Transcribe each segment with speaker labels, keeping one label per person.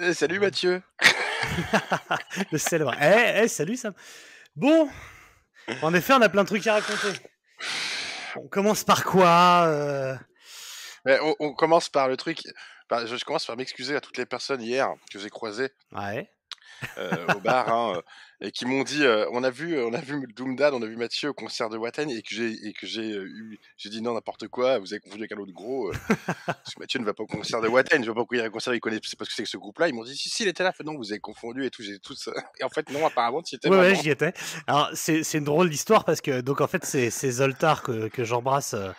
Speaker 1: Eh, salut Mathieu.
Speaker 2: le célèbre. Eh, eh, salut Sam. Bon, en effet, on a plein de trucs à raconter. On commence par quoi euh?
Speaker 1: Mais on, on commence par le truc. bah, je, je commence par m'excuser à toutes les personnes hier que j'ai croisées
Speaker 2: Ouais.
Speaker 1: euh, au bar hein, euh, et qui m'ont dit euh, on a vu on a vu Doomdad, on a vu Mathieu au concert de Watten et que j'ai et que j'ai eu j'ai dit non n'importe quoi, vous avez confondu avec un autre gros. parce que Mathieu ne va pas au concert de Watten, je vois pas pourquoi il y a un concert, il connaît c'est parce que c'est que ce groupe-là. Ils m'ont dit si si il était là, non vous avez confondu et tout, j'ai tout ça. Et en fait non apparemment tu y étais
Speaker 2: Ouais, ouais, j'y étais. Alors, c'est une drôle d'histoire parce que, donc, en fait, c'est c'est Zoltar que, que j'embrasse euh,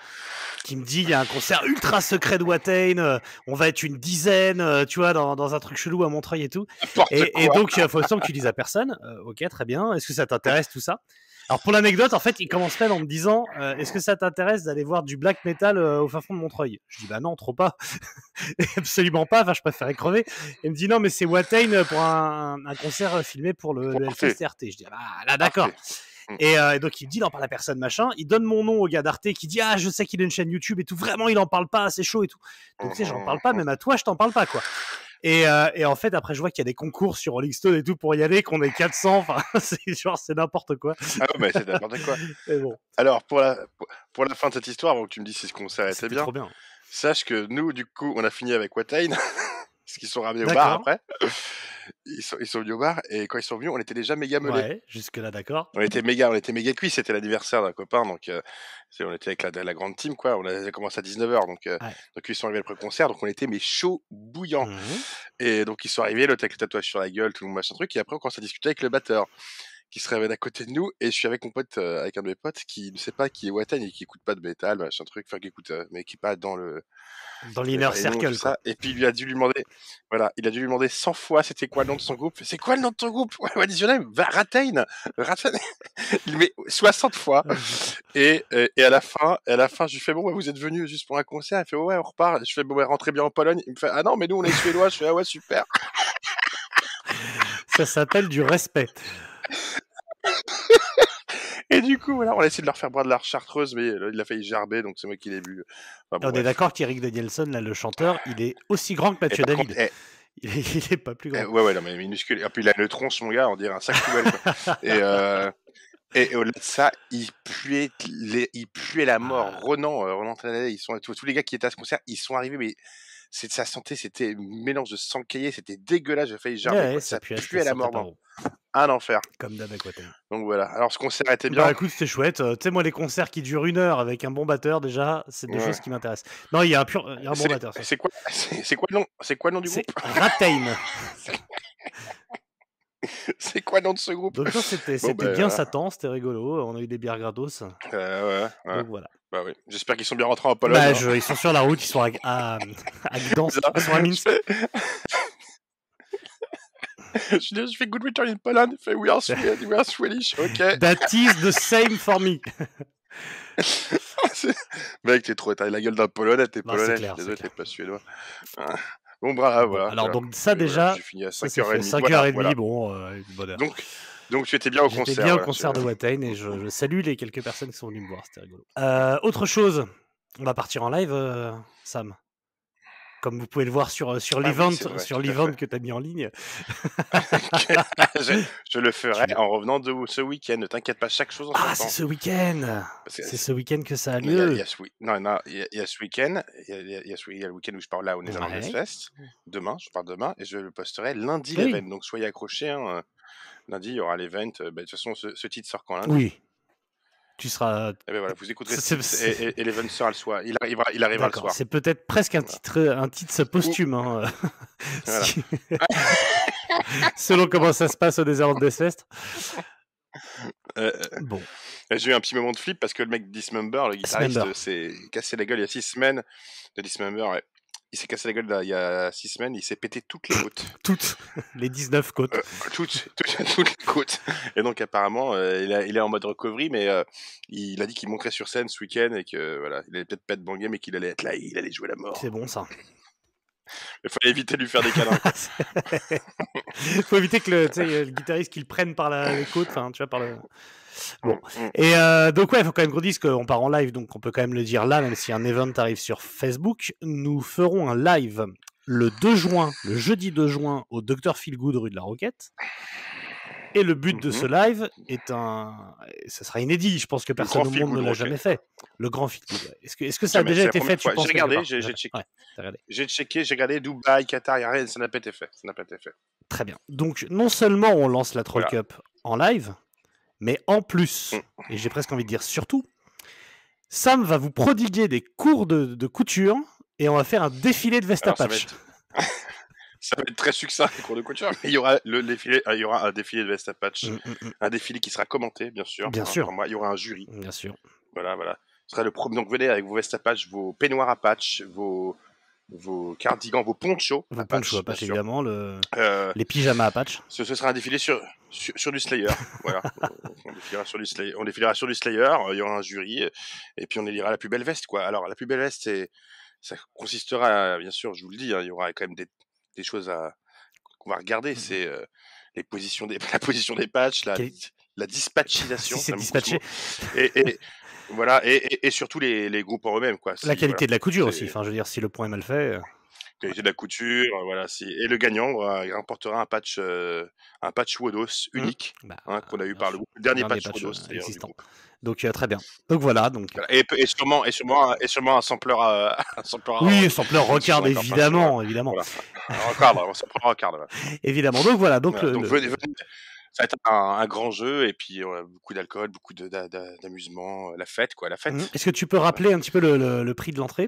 Speaker 2: qui me dit il y a un concert ultra secret de Watain, euh, on va être une dizaine, euh, tu vois, dans, dans un truc chelou à Montreuil et tout. Et, et donc, il faut que tu dises à personne. Euh, ok, très bien. Est-ce que ça t'intéresse tout ça? Alors, pour l'anecdote, en fait, il commence même en me disant euh, Est-ce que ça t'intéresse d'aller voir du black metal euh, au fin fond de Montreuil? Je dis Bah non, trop pas. Absolument pas. Enfin, je préférais crever. Il me dit Non, mais c'est Watain pour un, un concert euh, filmé pour le, le. Je dis Ah là, d'accord.
Speaker 1: Mm.
Speaker 2: Et, euh, et donc il me dit, il en parle à personne, machin. Il donne mon nom au gars d'Arte qui dit, ah, je sais qu'il a une chaîne YouTube et tout. Vraiment, il en parle pas, c'est chaud et tout. Donc tu sais, j'en parle pas, même à toi, je t'en parle pas, quoi. Et, euh, et en fait, après, je vois qu'il y a des concours sur Rolling Stone et tout pour y aller, qu'on est 400. Enfin, c'est genre, c'est n'importe quoi.
Speaker 1: Ah ouais, mais c'est n'importe quoi.
Speaker 2: Bon,
Speaker 1: Alors pour la pour- la fin de cette histoire, avant que tu me dises si ce concert était
Speaker 2: c'était
Speaker 1: bien,
Speaker 2: trop bien.
Speaker 1: sache que nous du coup on a fini avec Watain, parce qu'ils sont ramenés au bar après. Ils sont, ils sont venus au bar et quand ils sont venus, on était déjà méga meulés.
Speaker 2: Ouais, jusque-là, d'accord.
Speaker 1: On était méga, on était méga cuits. C'était l'anniversaire d'un copain, donc euh, on était avec la, la grande team quoi. On a commencé à 19h, donc euh,
Speaker 2: Ouais.
Speaker 1: donc ils sont arrivés après le concert, donc on était mais chaud bouillant.
Speaker 2: Mhm.
Speaker 1: Et donc ils sont arrivés, l'autre avec le tatouage sur la gueule, tout le machin truc. Et après on commence à discuter avec le batteur qui se réveille à côté de nous. Et je suis avec mon pote, euh, avec un de mes potes qui ne sait pas qui est Watan et qui écoute pas de métal, machin truc, enfin qui écoute, euh, mais qui est pas dans le
Speaker 2: Dans l'inner circle,
Speaker 1: ça. Et puis il lui a dû lui demander, voilà, il a dû lui demander 100 fois c'était quoi le nom de son groupe. C'est quoi le nom de ton groupe? Ouais, Va- Ratain Ratain Il met 60 fois. Et, et, et à la fin, à la fin, je lui fais bon, ouais, vous êtes venu juste pour un concert. Il fait ouais, on repart. Je fais bon, ouais, rentrez bien en Pologne. Il me fait ah non, mais nous on est suédois. Je fais ah ouais, super.
Speaker 2: Ça s'appelle du respect.
Speaker 1: Et du coup, voilà, on a essayé de leur faire boire de la chartreuse, mais euh, il a failli gerber, donc c'est moi qui l'ai bu. Enfin, bon,
Speaker 2: on est d'accord qu'Eric Danielson, là, le chanteur, il est aussi grand que Mathieu David.
Speaker 1: contre, eh,
Speaker 2: Il, est, il est pas plus
Speaker 1: eh,
Speaker 2: grand.
Speaker 1: ouais, ouais, non, mais minuscule. Et puis il a une tronche, mon gars, on dirait un sac poubelle. et euh, et, et au-delà de ça, il puait, les, il puait la mort.
Speaker 2: Ah.
Speaker 1: Renan, euh, Tanadet, ils sont tous, tous les gars qui étaient à ce concert, ils sont arrivés, mais c'est sa santé, c'était un mélange de sang caillé, c'était dégueulasse. J'ai failli gerber.
Speaker 2: Ouais, ça
Speaker 1: Ça puait la mort. Un enfer.
Speaker 2: Comme d'hab.
Speaker 1: Donc voilà. Alors ce concert était bien.
Speaker 2: Bah écoute, c'était chouette. Euh, tu sais, moi, les concerts qui durent une heure avec un bon batteur, déjà, c'est des
Speaker 1: Ouais.
Speaker 2: choses qui m'intéressent. Non, il y a un, pur... il y a un bon batteur.
Speaker 1: C'est quoi, c'est quoi le nom, c'est quoi le nom du groupe?
Speaker 2: Ratain.
Speaker 1: C'est quoi le nom de ce groupe?
Speaker 2: Donc, c'était
Speaker 1: Bon,
Speaker 2: c'était
Speaker 1: bah,
Speaker 2: bien
Speaker 1: voilà.
Speaker 2: Satan, c'était rigolo. On a eu des bières gratos.
Speaker 1: Euh, ouais, ouais.
Speaker 2: Donc voilà.
Speaker 1: Bah oui. J'espère qu'ils sont bien rentrés en Pologne.
Speaker 2: Bah,
Speaker 1: hein.
Speaker 2: je- ils sont sur la route, ils sont à, à, à Gdansk, ils sont à Minsk.
Speaker 1: je, je fais good return in Poland. Il fait we are Swedish, we are Swedish. Ok.
Speaker 2: That is the same for me.
Speaker 1: Mec, t'es trop, t'as la gueule d'un Polonais, t'es polonais. désolé, t'es pas suédois. Bon, bravo,
Speaker 2: Bon,
Speaker 1: voilà.
Speaker 2: alors, donc, ça, déjà,
Speaker 1: J'ai fini à
Speaker 2: Ça, c'est
Speaker 1: 5h30.
Speaker 2: fait 5h30,
Speaker 1: Voilà, voilà.
Speaker 2: bon, euh.
Speaker 1: Donc, donc, tu étais bien au
Speaker 2: J'étais
Speaker 1: concert.
Speaker 2: bien au concert de Watain et je, je salue les quelques personnes qui sont venues me voir, c'était rigolo. Euh, autre chose, on va partir en live, euh, Sam. Comme vous pouvez le voir sur, sur
Speaker 1: Ah
Speaker 2: l'event sur que tu as mis en ligne.
Speaker 1: je, je le ferai en revenant de ce week-end. Ne t'inquiète pas, chaque chose en
Speaker 2: Ah, c'est ce week-end C'est ce week-end que ça a lieu
Speaker 1: il y a, ce week-end, il y a, le week-end où je pars là au Netherlands
Speaker 2: Ouais.
Speaker 1: Fest, demain, je pars demain, et je le posterai lundi
Speaker 2: Oui.
Speaker 1: l'event, donc soyez accrochés, hein, euh, lundi il y aura l'event, euh, bah, de toute façon ce, ce titre sort quand lundi,
Speaker 2: Oui. Tu seras...
Speaker 1: et ben voilà, vous écouterez et, et- l'event sera le soir, il arrivera, il arrivera le soir.
Speaker 2: c'est peut-être presque un titre, un titre posthume. hein,
Speaker 1: Voilà.
Speaker 2: Selon comment ça se passe au Desert of Death Fest.
Speaker 1: Euh,
Speaker 2: Bon,
Speaker 1: euh, J'ai eu un petit moment de flip parce que le mec Dismember, le guitariste, euh, s'est cassé la gueule il y a six semaines de Dismember, ouais. Il s'est cassé la gueule là, il y a six semaines, il s'est pété toutes les côtes.
Speaker 2: toutes les 19 côtes.
Speaker 1: Euh, toutes, toutes, toutes les côtes. Et donc apparemment, euh, il, a- il est en mode recovery, mais euh, il a dit qu'il monterait sur scène ce week-end et que voilà, il allait peut-être pas être game, mais qu'il allait être là, il allait jouer la mort.
Speaker 2: C'est bon ça.
Speaker 1: Il fallait éviter de lui faire des câlins. quoi.
Speaker 2: Faut éviter que le, guitariste qu'il prenne par la, les côtes, tu vois, par le. Bon.
Speaker 1: Mm.
Speaker 2: Et euh, donc ouais, il faut quand même qu'on dise qu'on part en live, donc on peut quand même le dire là, même si un event arrive sur Facebook. Nous ferons un live le 2 juin, le jeudi 2 juin, au Dr Feelgood rue de la Roquette. Et le but de ce
Speaker 1: Mhm.
Speaker 2: live est un. Ça sera inédit, je pense que personne au monde ne l'a jamais fait. Le grand ouais. Est-ce que, est-ce que ça a déjà été fait
Speaker 1: J'ai regardé, j'ai- checké.
Speaker 2: Ouais.
Speaker 1: J'ai checké, j'ai regardé Dubaï, Qatar, y a rien, ça n'a pas été fait. Ça n'a pas été fait.
Speaker 2: Très bien. Donc, non seulement on lance la Troll
Speaker 1: Voilà.
Speaker 2: Cup en live, mais en plus, et j'ai presque envie de dire surtout, Sam va vous prodiguer des cours de, de couture et on va faire un défilé de veste à
Speaker 1: ça
Speaker 2: patch.
Speaker 1: être- Ça va être très succinct, les cours de couture, mais il y aura le défilé, euh, il y aura un défilé de veste à patch,
Speaker 2: Mm, mm, mm.
Speaker 1: un défilé qui sera commenté, bien sûr.
Speaker 2: Bien
Speaker 1: hein,
Speaker 2: sûr.
Speaker 1: moi. Il y aura un jury.
Speaker 2: Bien sûr.
Speaker 1: Voilà, voilà. Ce sera le premier. Donc venez avec vos vestes à patch, vos peignoirs à patch, vos vos cardigans, vos ponchos
Speaker 2: Vos ponchos à
Speaker 1: bien
Speaker 2: patch,
Speaker 1: sûr.
Speaker 2: évidemment, le...
Speaker 1: Euh,
Speaker 2: les pyjamas à patch.
Speaker 1: ce, ce sera un défilé sur, sur, sur du Slayer. voilà. on, défilera sur du Slayer, on défilera sur du Slayer, euh, il y aura un jury, et puis on élira la plus belle veste, quoi. Alors, la plus belle veste, c'est, ça consistera, bien sûr, je vous le dis, hein, il y aura quand même des, des choses à, qu'on va regarder, c'est euh, les positions des, la position des patchs, la,
Speaker 2: Quel-
Speaker 1: la dispatchisation.
Speaker 2: Si c'est dispatché.
Speaker 1: Et, et, voilà, et, et, et surtout les, les groupes en eux-mêmes, quoi.
Speaker 2: La qualité
Speaker 1: voilà,
Speaker 2: de la couture aussi. Enfin, je veux dire, si le point est mal fait. euh,
Speaker 1: qualité de la couture, euh, voilà. Si, et le gagnant euh, il remportera un patch, euh, un patch Wodos unique,
Speaker 2: bah,
Speaker 1: hein, qu'on a eu par le
Speaker 2: sûr.
Speaker 1: le dernier
Speaker 2: Dernier
Speaker 1: patch,
Speaker 2: patch,
Speaker 1: Wodos,
Speaker 2: euh, existant. Donc, euh, très bien. Donc voilà. Donc,
Speaker 1: Voilà. Et, et sûrement, et sûrement, et sûrement un sampler à, un sampler
Speaker 2: Oui, pleur
Speaker 1: Sinon,
Speaker 2: regarde,
Speaker 1: pas,
Speaker 2: évidemment. évidemment.
Speaker 1: Voilà. un record, un sampler record.
Speaker 2: Évidemment. Donc voilà. Donc,
Speaker 1: Voilà,
Speaker 2: le-
Speaker 1: donc
Speaker 2: le-
Speaker 1: venez, venez. Ça va être un, un grand jeu et puis euh, beaucoup d'alcool, beaucoup d'amusement, euh, la fête quoi, la fête.
Speaker 2: Mhm. Est-ce que tu peux rappeler un petit peu le, le- le prix de l'entrée?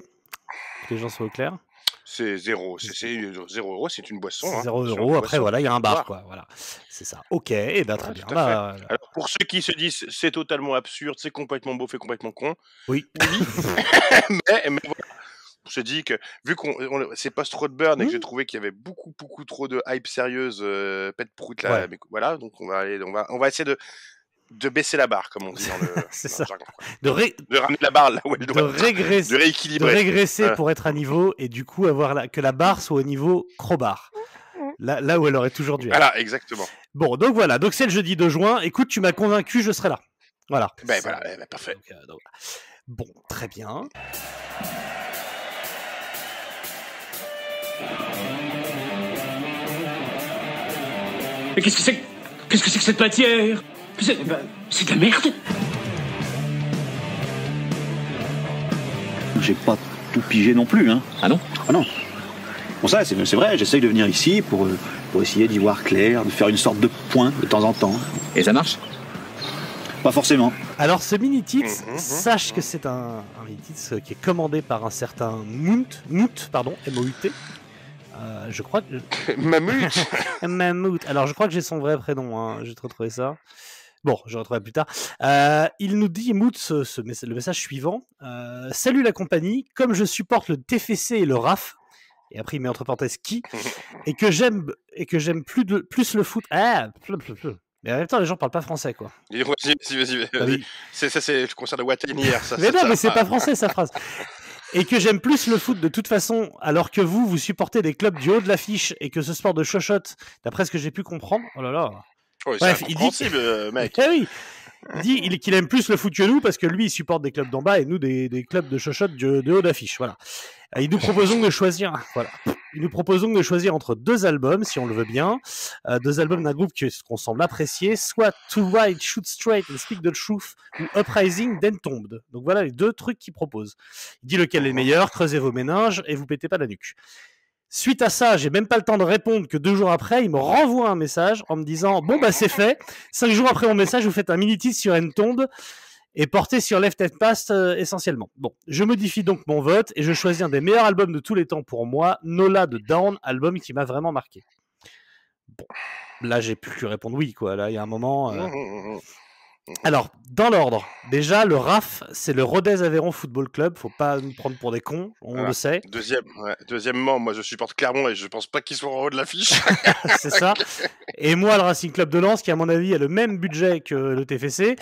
Speaker 2: Que les gens soient au clair.
Speaker 1: C'est zéro, c'est c'est zéro euros, c'est une boisson. Hein,
Speaker 2: 0
Speaker 1: c'est une
Speaker 2: euros. Après,
Speaker 1: boisson.
Speaker 2: voilà, il y a un bar, quoi. Voilà. C'est ça. Ok. Et ben très
Speaker 1: Ouais,
Speaker 2: bien.
Speaker 1: fait.
Speaker 2: Bah,
Speaker 1: Alors pour ceux qui se disent c'est totalement absurde, c'est complètement beauf et complètement con,
Speaker 2: oui.
Speaker 1: mais, mais voilà. On se dit que vu qu'on on- c'est post roadburn et que j'ai trouvé qu'il y avait beaucoup beaucoup trop de hype sérieuse, euh, pète prout là,
Speaker 2: Ouais.
Speaker 1: mais voilà, donc on va aller, on va on va essayer de de baisser la barre comme on dit dans le,
Speaker 2: C'est
Speaker 1: dans
Speaker 2: ça.
Speaker 1: le jargon, quoi.
Speaker 2: De, ré-
Speaker 1: de ramener la barre là où elle
Speaker 2: de
Speaker 1: doit,
Speaker 2: régresser.
Speaker 1: de
Speaker 2: de
Speaker 1: rééquilibrer.
Speaker 2: régresser
Speaker 1: Voilà.
Speaker 2: pour être à niveau et du coup avoir la- que la barre soit au niveau crowbar. Là, là où elle aurait toujours dû être.
Speaker 1: Voilà, exactement.
Speaker 2: Bon, donc voilà, donc c'est le jeudi 2 juin. Écoute, tu m'as convaincu, je serai là. Voilà.
Speaker 1: Ben voilà, eh ben, parfait.
Speaker 2: donc, euh, donc, Bon, très bien.
Speaker 3: Mais qu'est-ce que c'est que- Qu'est-ce que c'est que cette matière? C'est c'est de la merde
Speaker 4: J'ai pas tout pigé non plus, hein.
Speaker 3: Ah non?
Speaker 4: Ah non. Bon ça, c'est c'est vrai, j'essaye de venir ici pour, euh, pour essayer d'y voir clair, de faire une sorte de point de temps en temps.
Speaker 3: Et ça marche?
Speaker 4: Pas forcément.
Speaker 2: Alors, ce mini-tits,
Speaker 1: Mhm, mhm,
Speaker 2: sache que c'est un, un mini-tits qui est commandé par un certain Mout, Mout, pardon, M-O-U-T. Euh, je crois que.
Speaker 1: Mammut
Speaker 2: Mammouth. Alors, je crois que j'ai son vrai prénom. Hein. Je vais te retrouver ça. Bon, je retrouverai plus tard. Euh, il nous dit, Mout, ce, ce messa- le message suivant. Euh, Salut la compagnie, comme je supporte le TFC et le RAF, et après il met entre parenthèses qui, et que j'aime et que j'aime plus, de, plus le foot. Ah. Mais en même temps, les gens parlent pas français, quoi.
Speaker 1: Vas-y, vas-y, vas-y.
Speaker 2: Ah.
Speaker 1: C'est ça, c'est le concert de Watain hier. Ça,
Speaker 2: Mais non, mais c'est pas français sa phrase. Et que j'aime plus le foot de toute façon, alors que vous, vous supportez des clubs du haut de l'affiche et que ce sport de chochotte, d'après ce que j'ai pu comprendre, oh là là,
Speaker 1: Ouais,
Speaker 2: Bref,
Speaker 1: c'est
Speaker 2: il dit-
Speaker 1: euh, mec.
Speaker 2: Eh oui il dit il- qu'il aime plus le foot que nous parce que lui il supporte des clubs d'en bas et nous des, clubs de chochotte de, haut d'affiche. Voilà. Et nous proposons de choisir. Voilà. Nous proposons de choisir entre deux albums, si on le veut bien, euh, deux albums d'un groupe qu'on semble apprécier, soit To Ride, Shoot Straight and Speak the Truth ou Uprising Then Tombed. Donc voilà les deux trucs qu'il propose. Il dit lequel est le meilleur, creusez vos méninges et vous pétez pas la nuque. Suite à ça, j'ai même pas le temps de répondre que deux jours après, il me renvoie un message en me disant Bon, bah c'est fait. Cinq jours après mon message, vous faites un mini-titre sur Entombe et porté sur Left and Past euh, essentiellement. Bon, je modifie donc mon vote et je choisis un des meilleurs albums de tous les temps pour moi, Nola de Down, album qui m'a vraiment marqué. Bon, là j'ai pu lui répondre oui, quoi. Là, il y a un moment. euh,
Speaker 1: Mmh, mmh, mmh.
Speaker 2: Alors, dans l'ordre, déjà, le RAF, c'est le Rodez Aveyron Football Club. Faut pas nous prendre pour des cons, on
Speaker 1: Voilà.
Speaker 2: le sait.
Speaker 1: Deuxième, ouais. Deuxièmement, moi je supporte Clermont et je pense pas qu'ils soient en haut de l'affiche.
Speaker 2: c'est ça. Et moi, le Racing Club de Lens, qui à mon avis a le même budget que le TFC.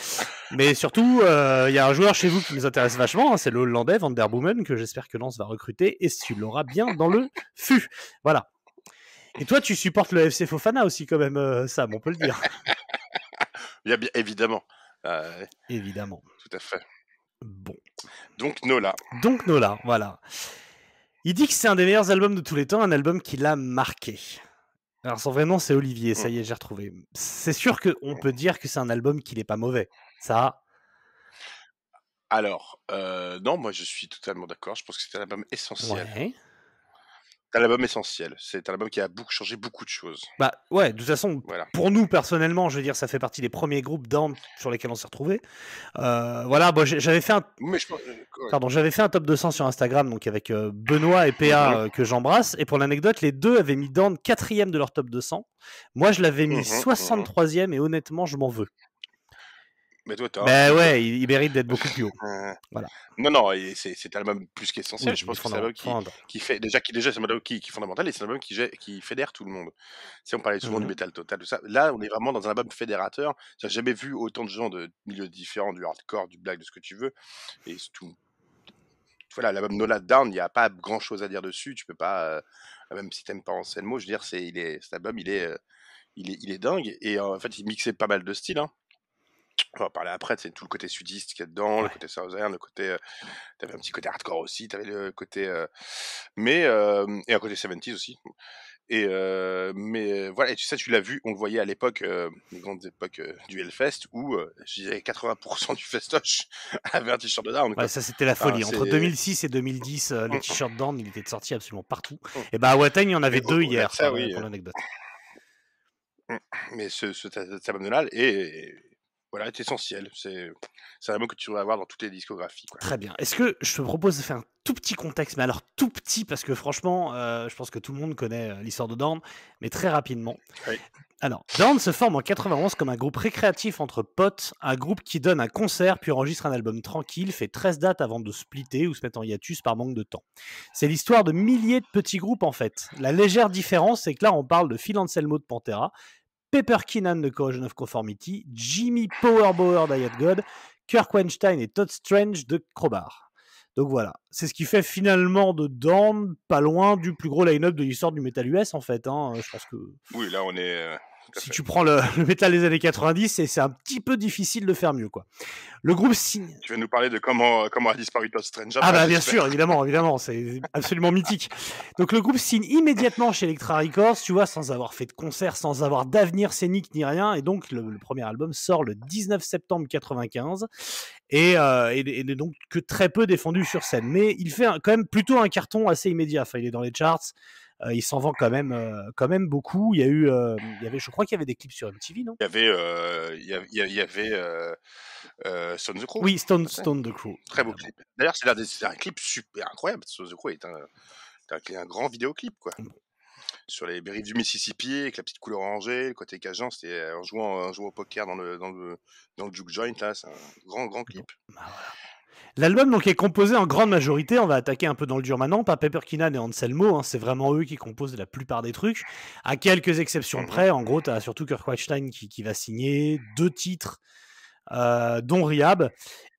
Speaker 2: Mais surtout, euh, il y a un joueur chez vous qui nous intéresse vachement, hein, c'est le Hollandais Van der Boomen, que j'espère que Lens va recruter, et tu l'auras bien dans le FU. Voilà. Et toi, tu supportes le FC Fofana aussi, quand même, euh, Sam, on peut le dire.
Speaker 1: Il y a bien, évidemment. Euh,
Speaker 2: Évidemment.
Speaker 1: tout à fait.
Speaker 2: Bon.
Speaker 1: Donc Nola.
Speaker 2: Donc Nola, voilà. Il dit que c'est un des meilleurs albums de tous les temps, un album qui l'a marqué. Alors son vrai nom c'est Olivier, ça y est, j'ai retrouvé. C'est sûr qu'on peut dire que c'est un album qui n'est pas mauvais. Ça,
Speaker 1: Alors, euh, non, moi je suis totalement d'accord. Je pense que c'est un album essentiel.
Speaker 2: ouais.
Speaker 1: C'est un album essentiel. C'est un album qui a beaucoup changé beaucoup de choses.
Speaker 2: Bah ouais, de toute façon,
Speaker 1: Voilà.
Speaker 2: pour nous personnellement, je veux dire, ça fait partie des premiers groupes d'armes sur lesquels on s'est retrouvés. Euh, voilà, bon, j'avais fait un
Speaker 1: Mais je pense. euh.
Speaker 2: Pardon, j'avais fait un top 200 sur Instagram, donc avec euh, Benoît et PA
Speaker 1: Mhm.
Speaker 2: euh, que j'embrasse. Et pour l'anecdote, les deux avaient mis Dorn quatrième de leur top 200. Moi, je l'avais mis
Speaker 1: Mhm,
Speaker 2: 63e et honnêtement, je m'en veux.
Speaker 1: Mais toi, t'as.
Speaker 2: Ben ouais, il, il mérite d'être beaucoup plus haut. Voilà.
Speaker 1: Non, non, c'est c'est un album plus qu'essentiel.
Speaker 2: Oui,
Speaker 1: je pense que c'est un
Speaker 2: fondamental-
Speaker 1: album qui, fait déjà qui déjà c'est un album qui, qui est fondamental et c'est un album qui, qui fédère tout le monde. Si on parlait souvent du métal total, tout ça, là on est vraiment dans un album fédérateur. J'ai jamais vu autant de gens de milieux différents, du hardcore, du black, de ce que tu veux. Et c'est tout. Voilà, l'album No Let Down, il n'y a pas grand chose à dire dessus. Tu peux pas, euh, même si t'aimes pas Anselmo, je veux dire, c'est il est cet album, il est, euh, il est, il est dingue. Et euh, en fait, il mixait pas mal de styles. Hein. On va en parler après, c'est tout le côté sudiste qu'il y a dedans, le côté southern, le côté. euh, T'avais un petit côté hardcore aussi, t'avais le côté. euh, mais. euh, et un côté 70s aussi. Et mais voilà, et tu sais, tu l'as vu, on le voyait à l'époque, les grandes époques du Hellfest, où je dirais 80% du festoche avait un t-shirt de Down.
Speaker 2: Ouais, ça c'était la folie. Entre
Speaker 1: c'est-
Speaker 2: 2006 et 2010, euh, le
Speaker 1: Mm.
Speaker 2: t-shirt Dorn, il était sorti absolument partout.
Speaker 1: Mm.
Speaker 2: Et bah à Watain, il y en avait deux hier,
Speaker 1: ça,
Speaker 2: pour,
Speaker 1: oui,
Speaker 2: pour l'anecdote.
Speaker 1: Mais ce, ce, cet album-là voilà, est essentiel. C'est un album que tu vas avoir dans toutes les discographies. Quoi.
Speaker 2: Très bien. Est-ce que je te propose de faire un tout petit contexte, mais alors tout petit, parce que franchement, euh, je pense que tout le monde connaît euh, l'histoire de Dorn, mais très rapidement.
Speaker 1: Oui.
Speaker 2: Alors, Dorn se forme en 91 comme un groupe récréatif entre potes, un groupe qui donne un concert puis enregistre un album tranquille, fait 13 dates avant de splitter ou se mettre en hiatus par manque de temps. C'est l'histoire de milliers de petits groupes en fait. La légère différence, c'est que là, on parle de Phil Anselmo de Pantera, Pepper Keenan de Corrosion of Conformity, Jimmy Powerbauer d'Ayat God, Kirk Weinstein et Todd Strange de Crowbar. Donc voilà, c'est ce qui fait finalement de Dorn pas loin du plus gros line-up de l'histoire du metal US en fait. hein.
Speaker 1: Oui, là, on est.
Speaker 2: si tu prends le, le métal des années 90, c'est un petit peu difficile de faire mieux quoi. Le groupe signe.
Speaker 1: Tu vas nous parler de comment, comment a disparu Todd Strange.
Speaker 2: Ah bah bien sûr, évidemment, évidemment, c'est absolument mythique. Donc le groupe signe immédiatement chez Elektra Records, tu vois, sans avoir fait de concert, sans avoir d'avenir scénique ni rien, et donc le, le premier album sort le 19 septembre 95, et, euh, et, donc que très peu défendu sur scène. Mais il fait un- quand même plutôt un carton assez immédiat, enfin il est dans les charts, il s'en vend quand même, quand même beaucoup. Il y a eu, il y avait, je crois qu'il y avait des clips sur MTV, non?
Speaker 1: Il y avait, il y avait, il y avait euh, Stone the Crow.
Speaker 2: Oui, Stone. Stone the Crew.
Speaker 1: Très beau clip. D'ailleurs, c'est un clip super incroyable. Stone the Crow est un, est un, un grand vidéoclip, quoi. Sur les rives du Mississippi, avec la petite couleur orangée, le côté cajun, c'était euh, en jouant, en jouant au poker dans le, dans le, dans le juke joint, là, c'est un grand, grand clip.
Speaker 2: Bah, voilà. L'album donc est composé en grande majorité, on va attaquer un peu dans le dur maintenant, par Pepper Keenan et Anselmo, hein, c'est vraiment eux qui composent la plupart des trucs, à quelques exceptions
Speaker 1: Mhm.
Speaker 2: près, en gros tu as surtout Kirk Weinstein qui, qui va signer deux titres, euh, dont Rehab,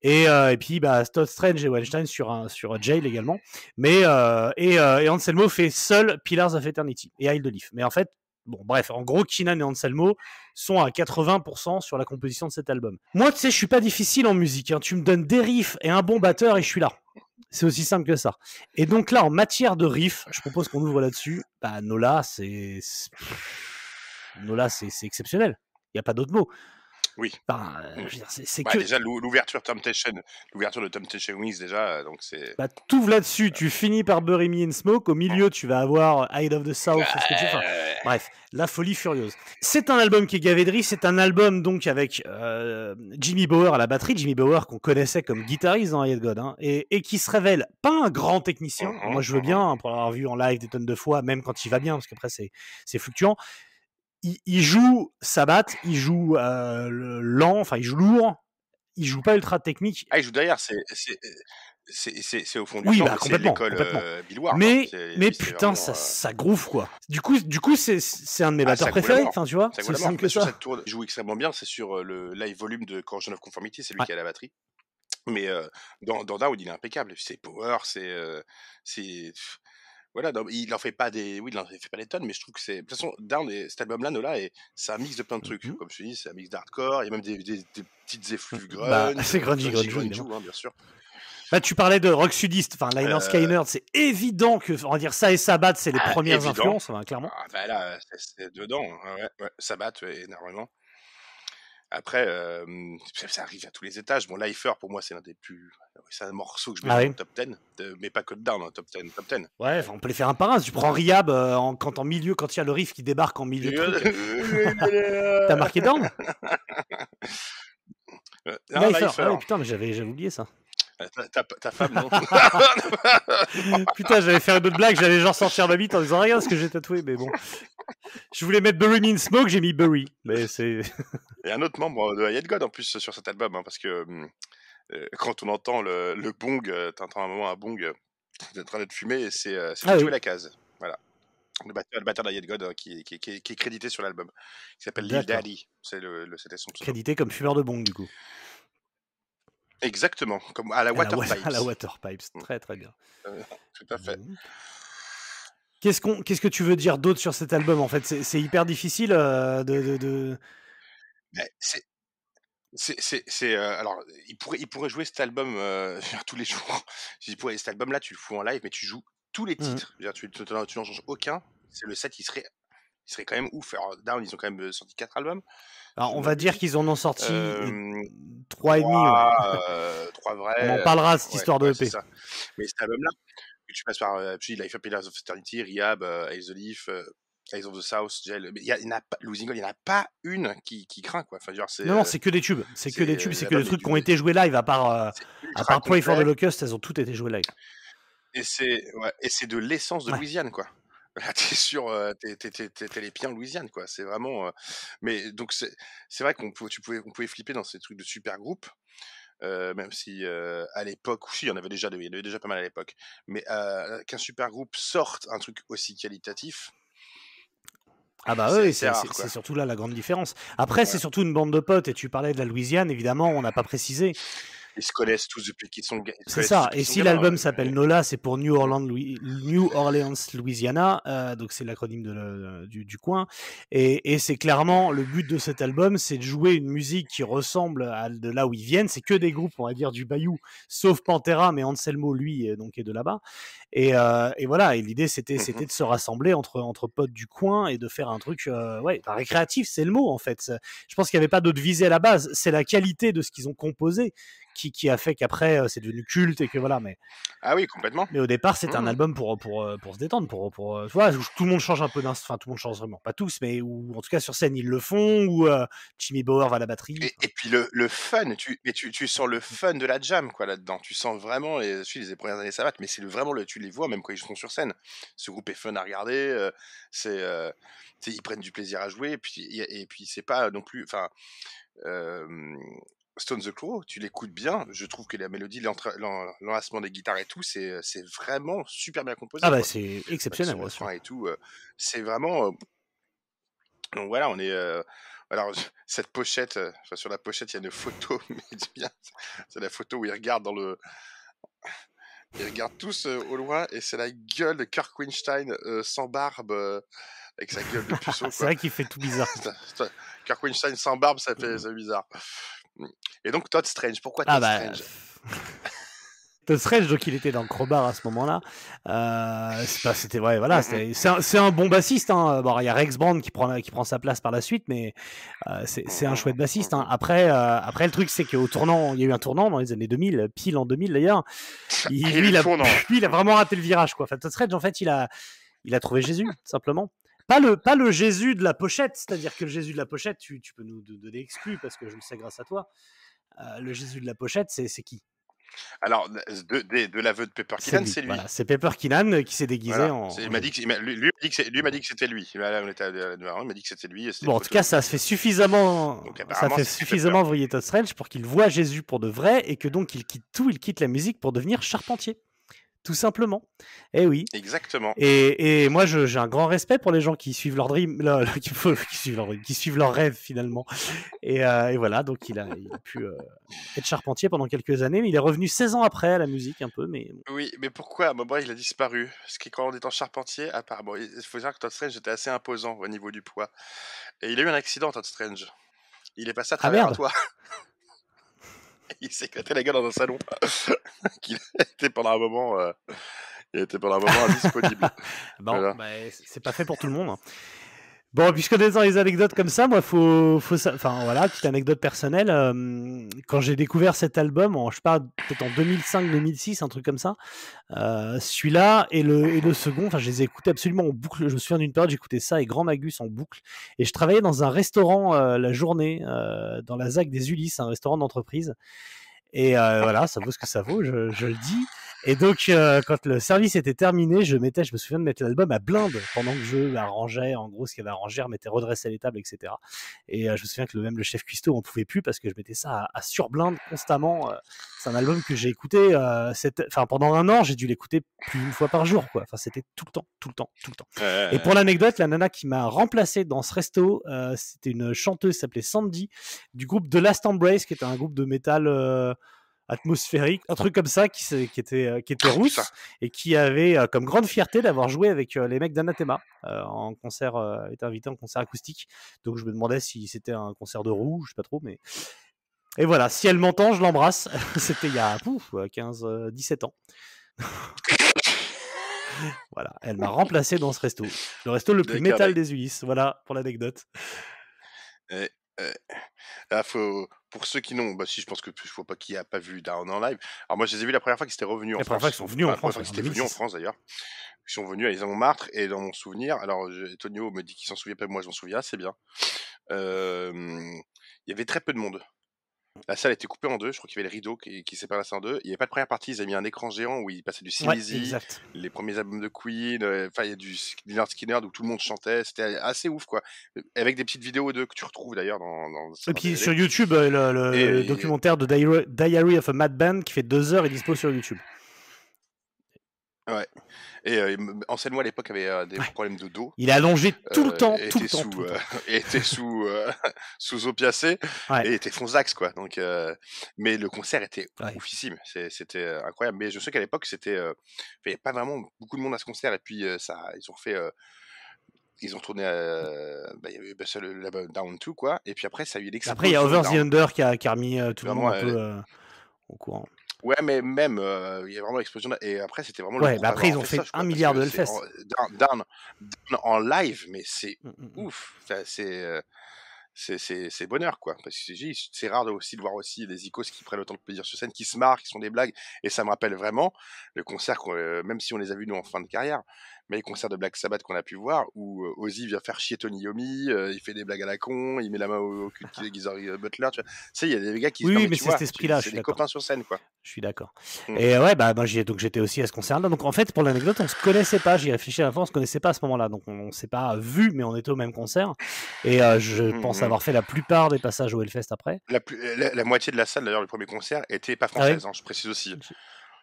Speaker 2: et, euh, et puis bah, Todd Strange et Weinstein sur, un, sur Jail également, mais, euh, et, et Anselmo fait seul Pillars of Eternity et Isle de Leaf. Mais en fait, bon bref, en gros Keenan et Anselmo sont à 80% sur la composition de cet album. Moi, tu sais, je suis pas difficile en musique. hein. Tu me donnes des riffs et un bon batteur et je suis là. C'est aussi simple que ça. Et donc là, en matière de riffs, je propose qu'on ouvre là-dessus. Bah, Nola, c'est. Nola, c'est c'est exceptionnel. Il n'y a pas d'autre mot.
Speaker 1: Oui.
Speaker 2: Enfin, euh, c'est
Speaker 1: Bah,
Speaker 2: que.
Speaker 1: Déjà, l'ou- l'ouverture Temptation, l'ouverture de Temptation Wings, déjà, euh, donc c'est.
Speaker 2: Bah, t'ouvres là-dessus, tu finis par Bury Me in Smoke. Au milieu, tu vas avoir Hide of the South. ce que tu. Enfin,
Speaker 1: Euh,
Speaker 2: Bref, la folie furieuse. C'est un album qui est gavé de riffs, c'est un album donc avec euh, Jimmy Bauer à la batterie, Jimmy Bauer qu'on connaissait comme guitariste dans Hired God, hein, et, et qui se révèle pas un grand technicien.
Speaker 1: Mhm,
Speaker 2: Moi je veux bien, hein, pour l'avoir vu en live des tonnes de fois, même quand il va bien, parce qu'après c'est fluctuant. Il, il joue sa batte, il joue euh, le- lent, enfin il joue lourd, il joue pas ultra technique.
Speaker 1: Ah, il joue derrière, c'est. c'est- au fond du
Speaker 2: Oui, bah,
Speaker 1: c'est
Speaker 2: complètement,
Speaker 1: l'école
Speaker 2: complètement.
Speaker 1: euh,
Speaker 2: mais
Speaker 1: hein.
Speaker 2: Mais putain,
Speaker 1: vraiment,
Speaker 2: ça,
Speaker 1: euh,
Speaker 2: ça groove quoi. Du coup, du coup c'est c'est un de mes
Speaker 1: Ah,
Speaker 2: batteurs préférés, enfin tu vois, c'est simple que
Speaker 1: sur
Speaker 2: ça.
Speaker 1: cette tour, il joue extrêmement bien, c'est sur euh, le live volume de Corrosion of Conformity, c'est lui
Speaker 2: Ouais.
Speaker 1: qui a la batterie. Mais euh, dans, dans Down, il est impeccable. C'est power, c'est. euh, c'est voilà, non, il en fait pas des. Oui, il en fait pas des tonnes, mais je trouve que c'est. De toute façon, Down, et cet album-là, Nola, et c'est un mix de plein de trucs.
Speaker 2: Mhm.
Speaker 1: Comme je te dis, c'est un mix d'hardcore, il y a même des, des- des petites effluves grunge.
Speaker 2: Bah, c'est grungy,
Speaker 1: grungy,
Speaker 2: grungy,
Speaker 1: grungy, hein, bien sûr.
Speaker 2: Bah, tu parlais de rock sudiste, enfin Liner
Speaker 1: Euh,
Speaker 2: Skyner, c'est évident que, on va dire ça et Sabbath, c'est les
Speaker 1: Ah,
Speaker 2: premières
Speaker 1: évident.
Speaker 2: influences, hein, clairement.
Speaker 1: Ah, bah là, c'est- dedans. Ouais, ouais, ouais, énormément. Après, euh, ça, arrive à tous les étages. Bon, Lifer, pour moi, c'est l'un des plus. C'est un morceau que je mets
Speaker 2: Ah
Speaker 1: dans
Speaker 2: oui.
Speaker 1: le top 10, de- mais pas que down, hein, top 10. Top 10.
Speaker 2: Ouais, enfin, on peut les faire un par un. Si tu prends Rihab euh, en, quand en milieu, quand il y a le riff qui débarque en milieu de truc, t'as marqué down?
Speaker 1: Euh, non,
Speaker 2: Lifer.
Speaker 1: Lifer.
Speaker 2: Ah ouais, putain, mais j'avais oublié ça.
Speaker 1: Euh, Ta, ta- femme, non
Speaker 2: Putain, j'allais faire une autre blague, j'allais genre sortir ma bite en disant regarde ce que j'ai tatoué, mais bon. Je voulais mettre Bury Me in Smoke, j'ai mis Bury. Mais c'est.
Speaker 1: Et un autre membre de Hired God en plus sur cet album, hein, parce que hum, euh, quand on entend le, le bong, euh, t'entends un moment un bong euh, en train d'être fumé, et c'est euh,
Speaker 2: Ah oui.
Speaker 1: Lacase. Voilà. Le batteur, le batteur God euh, qui, qui- qui- qui est crédité sur l'album. Qui s'appelle Lil. Daddy. C'était son pseudo.
Speaker 2: crédité comme fumeur de bong, du coup.
Speaker 1: Exactement, comme à la
Speaker 2: À la,
Speaker 1: Water
Speaker 2: wa-
Speaker 1: Pipes.
Speaker 2: à la Water Pipes.
Speaker 1: Mm.
Speaker 2: Très, très bien.
Speaker 1: Tout à fait.
Speaker 2: Mhm. Qu'est-ce, qu'on, qu'est-ce que tu veux dire d'autre sur cet album en fait? C'est, hyper difficile euh, de, de, de-
Speaker 1: Mais c'est. C'est, euh, alors, il pourrait, il pourrait jouer cet album euh, tous les jours. Il pourrait, cet album-là, tu le fous en live, mais tu joues tous les
Speaker 2: Mhm.
Speaker 1: titres. Dire, Tu, tu, tu n'en changes aucun. C'est le set, il serait, il serait quand même ouf. Alors, Down, ils ont quand même euh, sorti quatre albums.
Speaker 2: Alors, on va dire qu'ils en ont sorti
Speaker 1: Euh,
Speaker 2: trois et demi. ouais.
Speaker 1: trois, euh, trois vrais.
Speaker 2: On en parlera de cette
Speaker 1: ouais,
Speaker 2: histoire de
Speaker 1: ouais,
Speaker 2: EP.
Speaker 1: c'est ça. Mais cet album-là, que tu passes par euh, Life of Pillars of Eternity, Rehab, euh, Eyes of the Leaf, Eyes of the South, Gel. Il y, a- il y a pas, Losing God, il n'y en a pas une qui, qui craint, quoi. Enfin, genre, c'est.
Speaker 2: Non, non, c'est que des tubes. C'est que des tubes, c'est que
Speaker 1: l'album
Speaker 2: des trucs qui ont été joués live, à part, à part Pray for the. Locust, elles ont toutes été jouées live.
Speaker 1: Et c'est ouais, et c'est de l'essence de. Louisiane quoi. Là, t'es sur, euh, t'es, t'es, t'es, t'es- t'es les pieds en Louisiane quoi. C'est vraiment. euh, Mais donc c'est, c'est vrai qu'on pouvait, tu pouvais, on pouvait flipper dans ces trucs de super groupe, euh, même si euh, à l'époque, oui, il y en avait déjà, il y en avait déjà pas mal à l'époque. Mais euh, qu'un super groupe sorte un truc aussi qualitatif,
Speaker 2: Ah bah
Speaker 1: c'est
Speaker 2: oui,
Speaker 1: assez
Speaker 2: c'est,
Speaker 1: rare,
Speaker 2: c'est-
Speaker 1: quoi.
Speaker 2: c'est surtout là la grande différence. Après, c'est
Speaker 1: Ouais.
Speaker 2: surtout une bande de potes, et tu parlais de la Louisiane, évidemment, on n'a pas précisé.
Speaker 1: Ils se connaissent tous depuis qu'ils sont.
Speaker 2: C'est ça. Et si l'album
Speaker 1: euh,
Speaker 2: s'appelle Nola, c'est pour New Orleans, Louis- New Orleans Louisiana. euh, donc c'est l'acronyme de le- du, du coin. Et, et c'est clairement le but de cet album, c'est de jouer une musique qui ressemble à de là où ils viennent. C'est que des groupes, on va dire, du Bayou, sauf Pantera, mais Anselmo, lui, est, donc est de là-bas. Et, euh, et voilà. Et l'idée, c'était, c'était de se rassembler entre entre potes du coin et de faire un truc, euh, ouais, bah, récréatif, c'est le mot en fait. Je pense qu'il n'y avait pas d'autre visée à la base. C'est la qualité de ce qu'ils ont composé qui, qui a fait qu'après c'est devenu culte et que voilà. Mais
Speaker 1: Ah oui, complètement.
Speaker 2: mais au départ, c'était un
Speaker 1: Mmh.
Speaker 2: album pour, pour, pour se détendre, pour, pour tu vois, où tout le monde change un peu enfin tout le monde change vraiment, pas tous, mais ou en tout cas sur scène ils le font, ou euh, Jimmy Bauer va à la batterie.
Speaker 1: Et, et puis le, le fun, tu, mais tu, tu sens le fun de la jam quoi là-dedans. Tu sens vraiment les, suis les premières années ça va, mais c'est vraiment le, tu les vois même quand ils sont sur scène. Ce groupe est fun à regarder, euh, c'est, euh, ils prennent du plaisir à jouer, et puis et, et puis c'est pas non plus, enfin. euh, Stone the Crow, tu l'écoutes bien, je trouve que la mélodie, l'enlacement des guitares et tout, c'est vraiment super bien composé.
Speaker 2: Ah bah c'est
Speaker 1: Avec
Speaker 2: exceptionnel, bien sûr.
Speaker 1: et tout, euh, c'est vraiment. euh, donc voilà, on est. euh, alors cette pochette, enfin, sur la pochette, il y a une photo, mais c'est bien, c'est la photo où ils regardent dans le. Ils regardent tous au loin et c'est la gueule de Kirk Winstein sans barbe, avec sa gueule de puceau.
Speaker 2: c'est vrai qu'il fait tout bizarre.
Speaker 1: Kirk Winstein sans barbe, ça fait c'est bizarre. Et donc Todd Strange, pourquoi Todd
Speaker 2: Ah bah.
Speaker 1: Strange?
Speaker 2: Todd Strange, donc il était dans le Crowbar à ce moment-là. Euh, c'est pas- c'était ouais, voilà, c'est un, un bon bassiste. Hein. Bon, il y a Rex Brand qui prend qui prend sa place par la suite, mais euh, c'est un chouette bassiste. Hein. Après, euh, après le truc, c'est qu'au tournant, il y a eu un tournant dans les années 2000, pile en 2000 d'ailleurs. Il, il il a vraiment raté le virage, quoi. Enfin, Todd Strange, en fait, il a, il a trouvé Jésus, simplement. Pas le, pas le Jésus de la pochette, c'est-à-dire que le Jésus de la pochette, tu, tu peux nous do- donner exclu parce que je le sais grâce à toi. Euh, le Jésus de la pochette, c'est qui?
Speaker 1: Alors, de, de, de l'aveu de Pepper
Speaker 2: C'est lui.
Speaker 1: c'est lui.
Speaker 2: Voilà, c'est Pepper Keenan euh, qui s'est déguisé
Speaker 1: Voilà.
Speaker 2: en.
Speaker 1: Il m'a dit que, lui, m'a dit que c'était lui. Il m'a dit que c'était lui.
Speaker 2: Bon, en tout cas, ça se fait suffisamment,
Speaker 1: Donc,
Speaker 2: ça fait suffisamment vriller Strange pour qu'il voit Jésus pour de vrai et que donc il quitte tout, il quitte la musique pour devenir charpentier, tout simplement. Eh oui.
Speaker 1: Exactement.
Speaker 2: Et, et moi, je- j'ai un grand respect pour les gens qui suivent leur dream, le- qui, qui suivent leur, qui suivent leur rêve finalement. Et, euh, et voilà, donc il a, il a pu euh, être charpentier pendant quelques années, mais il est revenu 16 ans après à la musique un peu, mais.
Speaker 1: Oui, mais pourquoi? À un moment il a disparu Parce que quand on est en charpentier, apparemment, il faut dire que Todd Strange était assez imposant au niveau du poids. Et il a eu un accident, Todd Strange. Il est passé à
Speaker 2: Ah,
Speaker 1: travers
Speaker 2: merde.
Speaker 1: toit. Il s'est éclaté la gueule dans un salon. qu'il était pendant un moment. euh, il était pendant un moment indisponible.
Speaker 2: Bon,
Speaker 1: Voilà.
Speaker 2: bah, c'est pas fait pour tout le monde. Bon, puisque on est dans les anecdotes comme ça, moi, faut, faut ça. Enfin, voilà, petite anecdote personnelle. euh, quand j'ai découvert cet album, je pas, peut-être en 2005-2006, un truc comme ça, euh, celui-là et le, et le second, enfin, je les ai écoutés absolument en boucle. Je me souviens d'une période, j'écoutais ça et Grand Magus en boucle. Et je travaillais dans un restaurant euh, la journée, euh, dans la ZAC des Ulysses, un restaurant d'entreprise. Et euh, voilà, ça vaut ce que ça vaut, je, je le dis. Et donc, euh, quand le service était terminé, je mettais, je me souviens de mettre l'album à blinde pendant que je arrangeais, en gros, ce qu'il y avait à ranger, remettais, redressais les tables, etc. Et euh, je me souviens que le, même le chef cuistot en pouvait plus parce que je mettais ça à, à surblinde constamment. euh. c'est un album que j'ai écouté, euh, enfin, pendant un an, j'ai dû l'écouter plus d'une fois par jour, quoi. Enfin, c'était tout le temps, tout le temps, tout le temps. Et pour l'anecdote, la nana qui m'a remplacé dans ce resto, euh, c'était une chanteuse qui s'appelait Sandy du groupe The Last Embrace, qui était un groupe de métal euh, atmosphérique, un truc comme ça, qui, s'est- qui était, euh, qui était
Speaker 1: Oh,
Speaker 2: rousse et qui avait euh, comme grande fierté d'avoir joué avec euh, les mecs d'Anathema euh, en concert, euh, était invité en concert acoustique. Donc je me demandais si c'était un concert de roue, je sais pas trop, mais. Et voilà, si elle m'entend, je l'embrasse. c'était il y a pouf, euh, 15, euh, 17 ans. Voilà, elle m'a remplacé dans ce resto. Le resto le plus métal des Ulysses. Voilà pour l'anecdote.
Speaker 1: Là, faut, pour ceux qui n'ont, bah si, je pense que il faut pas qu'il n'y a pas vu Down en live. Alors moi, je les ai vus la première fois qu'ils étaient revenus en
Speaker 2: La première
Speaker 1: France.
Speaker 2: fois qu'ils sont venus en
Speaker 1: Enfin, la première
Speaker 2: France,
Speaker 1: fois qu'ils étaient venus en
Speaker 2: 2006.
Speaker 1: France d'ailleurs. Ils sont venus à les Montmartre et dans mon souvenir, alors je- Tonio me dit qu'il s'en souvient pas, moi je m'en souviens assez bien. Euh, Il y avait très peu de monde. La salle était coupée en deux, je crois qu'il y avait le rideau qui, qui sépare la salle en deux. Il n'y avait pas de première partie, ils avaient mis un écran géant où ils passaient du
Speaker 2: Ouais,
Speaker 1: Sin
Speaker 2: exact.
Speaker 1: les premiers albums de Queen, euh, enfin il y a du Lynyrd Skinner où tout le monde chantait, c'était assez ouf quoi. Avec des petites vidéos d'eux que tu retrouves d'ailleurs dans, dans
Speaker 2: Et puis sur YouTube, euh, le, le-
Speaker 1: Et-
Speaker 2: le documentaire de Diary, Diary of a Mad Band qui fait deux heures est dispo sur YouTube.
Speaker 1: Et euh, Anselmo à l'époque avait euh, des
Speaker 2: Ouais.
Speaker 1: problèmes de dos.
Speaker 2: Il est allongé tout le
Speaker 1: euh,
Speaker 2: temps, tout le
Speaker 1: était
Speaker 2: temps,
Speaker 1: sous,
Speaker 2: tout le
Speaker 1: euh,
Speaker 2: temps.
Speaker 1: était sous sous opiacé
Speaker 2: Ouais.
Speaker 1: et était fonzax quoi. Donc mais le concert était
Speaker 2: Ouais.
Speaker 1: oufissime, c'était incroyable. Mais je sais qu'à l'époque c'était il n'y avait pas vraiment beaucoup de monde à ce concert et puis ça ils ont fait ils ont tourné bah, bah, le, Down 2 quoi et puis après ça a eu l'explosion
Speaker 2: Après, il y a Over the. Under qui a, qui a remis tout le monde un peu euh, au courant.
Speaker 1: Ouais, mais même, euh, il y a vraiment l'explosion. Et après, c'était vraiment
Speaker 2: Ouais,
Speaker 1: le
Speaker 2: bah après, ils ont fait
Speaker 1: ça,
Speaker 2: un milliard de Hellfest.
Speaker 1: en- Down, Down- Down en live, mais c'est
Speaker 2: Mm, mm, mm.
Speaker 1: ouf. C'est. euh, c'est c'est bonheur quoi parce que c'est rare de aussi de voir aussi des icônes qui prennent autant de plaisir sur scène qui se marrent qui sont des blagues et ça me rappelle vraiment le concert euh, même si on les a vus nous en fin de carrière mais les concerts de Black Sabbath qu'on a pu voir où euh, Ozzy vient faire chier Tony Yomi euh, il fait des blagues à la con il met la main au, cul de Geezer Butler tu vois sais il y a des gars qui
Speaker 2: Oui, oui, mais c'est cet esprit-là, je
Speaker 1: c'est
Speaker 2: suis
Speaker 1: des
Speaker 2: d'accord.
Speaker 1: copains sur scène quoi
Speaker 2: Je suis d'accord.
Speaker 1: Mm.
Speaker 2: Et ouais, bah, donc j'étais aussi à ce concert-là. Donc en fait, pour l'anecdote, on se connaissait pas. J'y réfléchis à la fois, on se connaissait pas à ce moment-là. Donc on, on s'est pas vu, mais on était au même concert. Et euh, je
Speaker 1: Mhm.
Speaker 2: pense avoir fait la plupart des passages au Hellfest après.
Speaker 1: La, plus- la, la moitié de la salle, d'ailleurs, le premier concert, était pas
Speaker 2: Ah ouais
Speaker 1: française, hein, je précise aussi.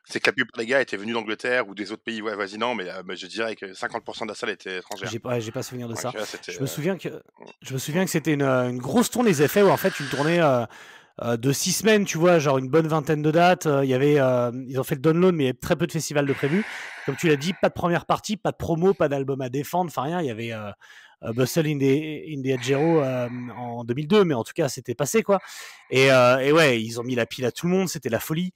Speaker 1: C'est que la plupart des gars étaient venus d'Angleterre ou des autres pays ouais, voisinants, mais, euh, mais je dirais que 50% de la salle était étrangère.
Speaker 2: J'ai pas, j'ai pas souvenir de ça.
Speaker 1: là,
Speaker 2: Je me
Speaker 1: euh,
Speaker 2: souviens que je me souviens que c'était une, euh, une grosse tournée les effets où en fait une tournée euh, de six semaines, tu vois, genre une bonne vingtaine de dates. Il y avait, ils ont fait le download, mais il y avait très peu de festivals de prévus. Comme tu l'as dit, pas de première partie, pas de promo, pas d'album à défendre, enfin rien. Il y avait Bustle in the, in the euh, en 2002, mais en tout cas c'était passé quoi. Et, euh, et ouais, ils ont mis la pile à tout le monde, c'était la folie.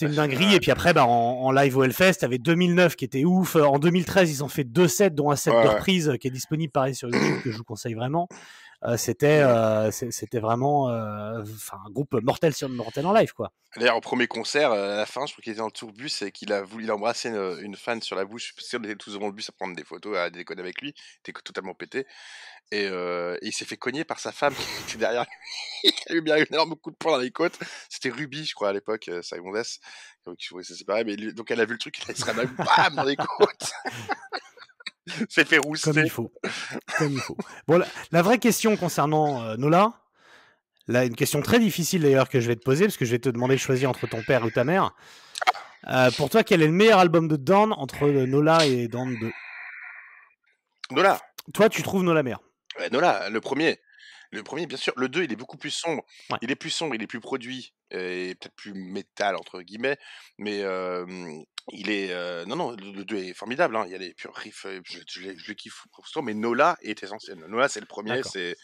Speaker 2: C'était une dinguerie. Et puis après, bah, en, en live au Hellfest, t'avais 2009 qui était ouf. En 2013, ils ont fait deux sets, dont un set
Speaker 1: Ouais,
Speaker 2: de reprise euh, qui est disponible pareil sur YouTube, que je vous conseille vraiment. Euh, c'était euh, c'était vraiment euh, un groupe mortel sur mortel en live quoi.
Speaker 1: D'ailleurs, au premier concert, à la fin, je crois qu'il était dans le tourbus et qu'il a voulu il a embrassé une, une fan sur la bouche, parce qu'on était tous devant le bus à prendre des photos, à déconner avec lui, il était totalement pété. Et, euh, et il s'est fait cogner par sa femme qui était derrière lui. il a eu bien un énorme coup de poing dans les côtes. C'était Ruby, je crois, à l'époque, euh, Simon Dess. Donc, je mais lui- donc elle a vu le truc, elle serait même bam dans les côtes. s'est fait
Speaker 2: Comme
Speaker 1: rouster.
Speaker 2: il faut. Comme il faut. Bon, la, la vraie question concernant euh, Nola, là, une question très difficile d'ailleurs que je vais te poser, parce que je vais te demander de choisir entre ton père ou ta mère. Euh, pour toi, quel est le meilleur album de Dan entre Nola et Dan 2
Speaker 1: Nola,
Speaker 2: Toi, tu trouves Nola meilleur?
Speaker 1: Ouais, Nola, le premier. Le premier, bien sûr. Le 2, il est beaucoup plus sombre.
Speaker 2: Ouais.
Speaker 1: Il est plus sombre, il est plus produit. et peut-être plus métal entre guillemets, mais il est euh, non non le, 2 est formidable, hein, il y a les purs riffs, euh, je, je, le kiffe mais Nola est essentiel. Nola c'est le premier, c'est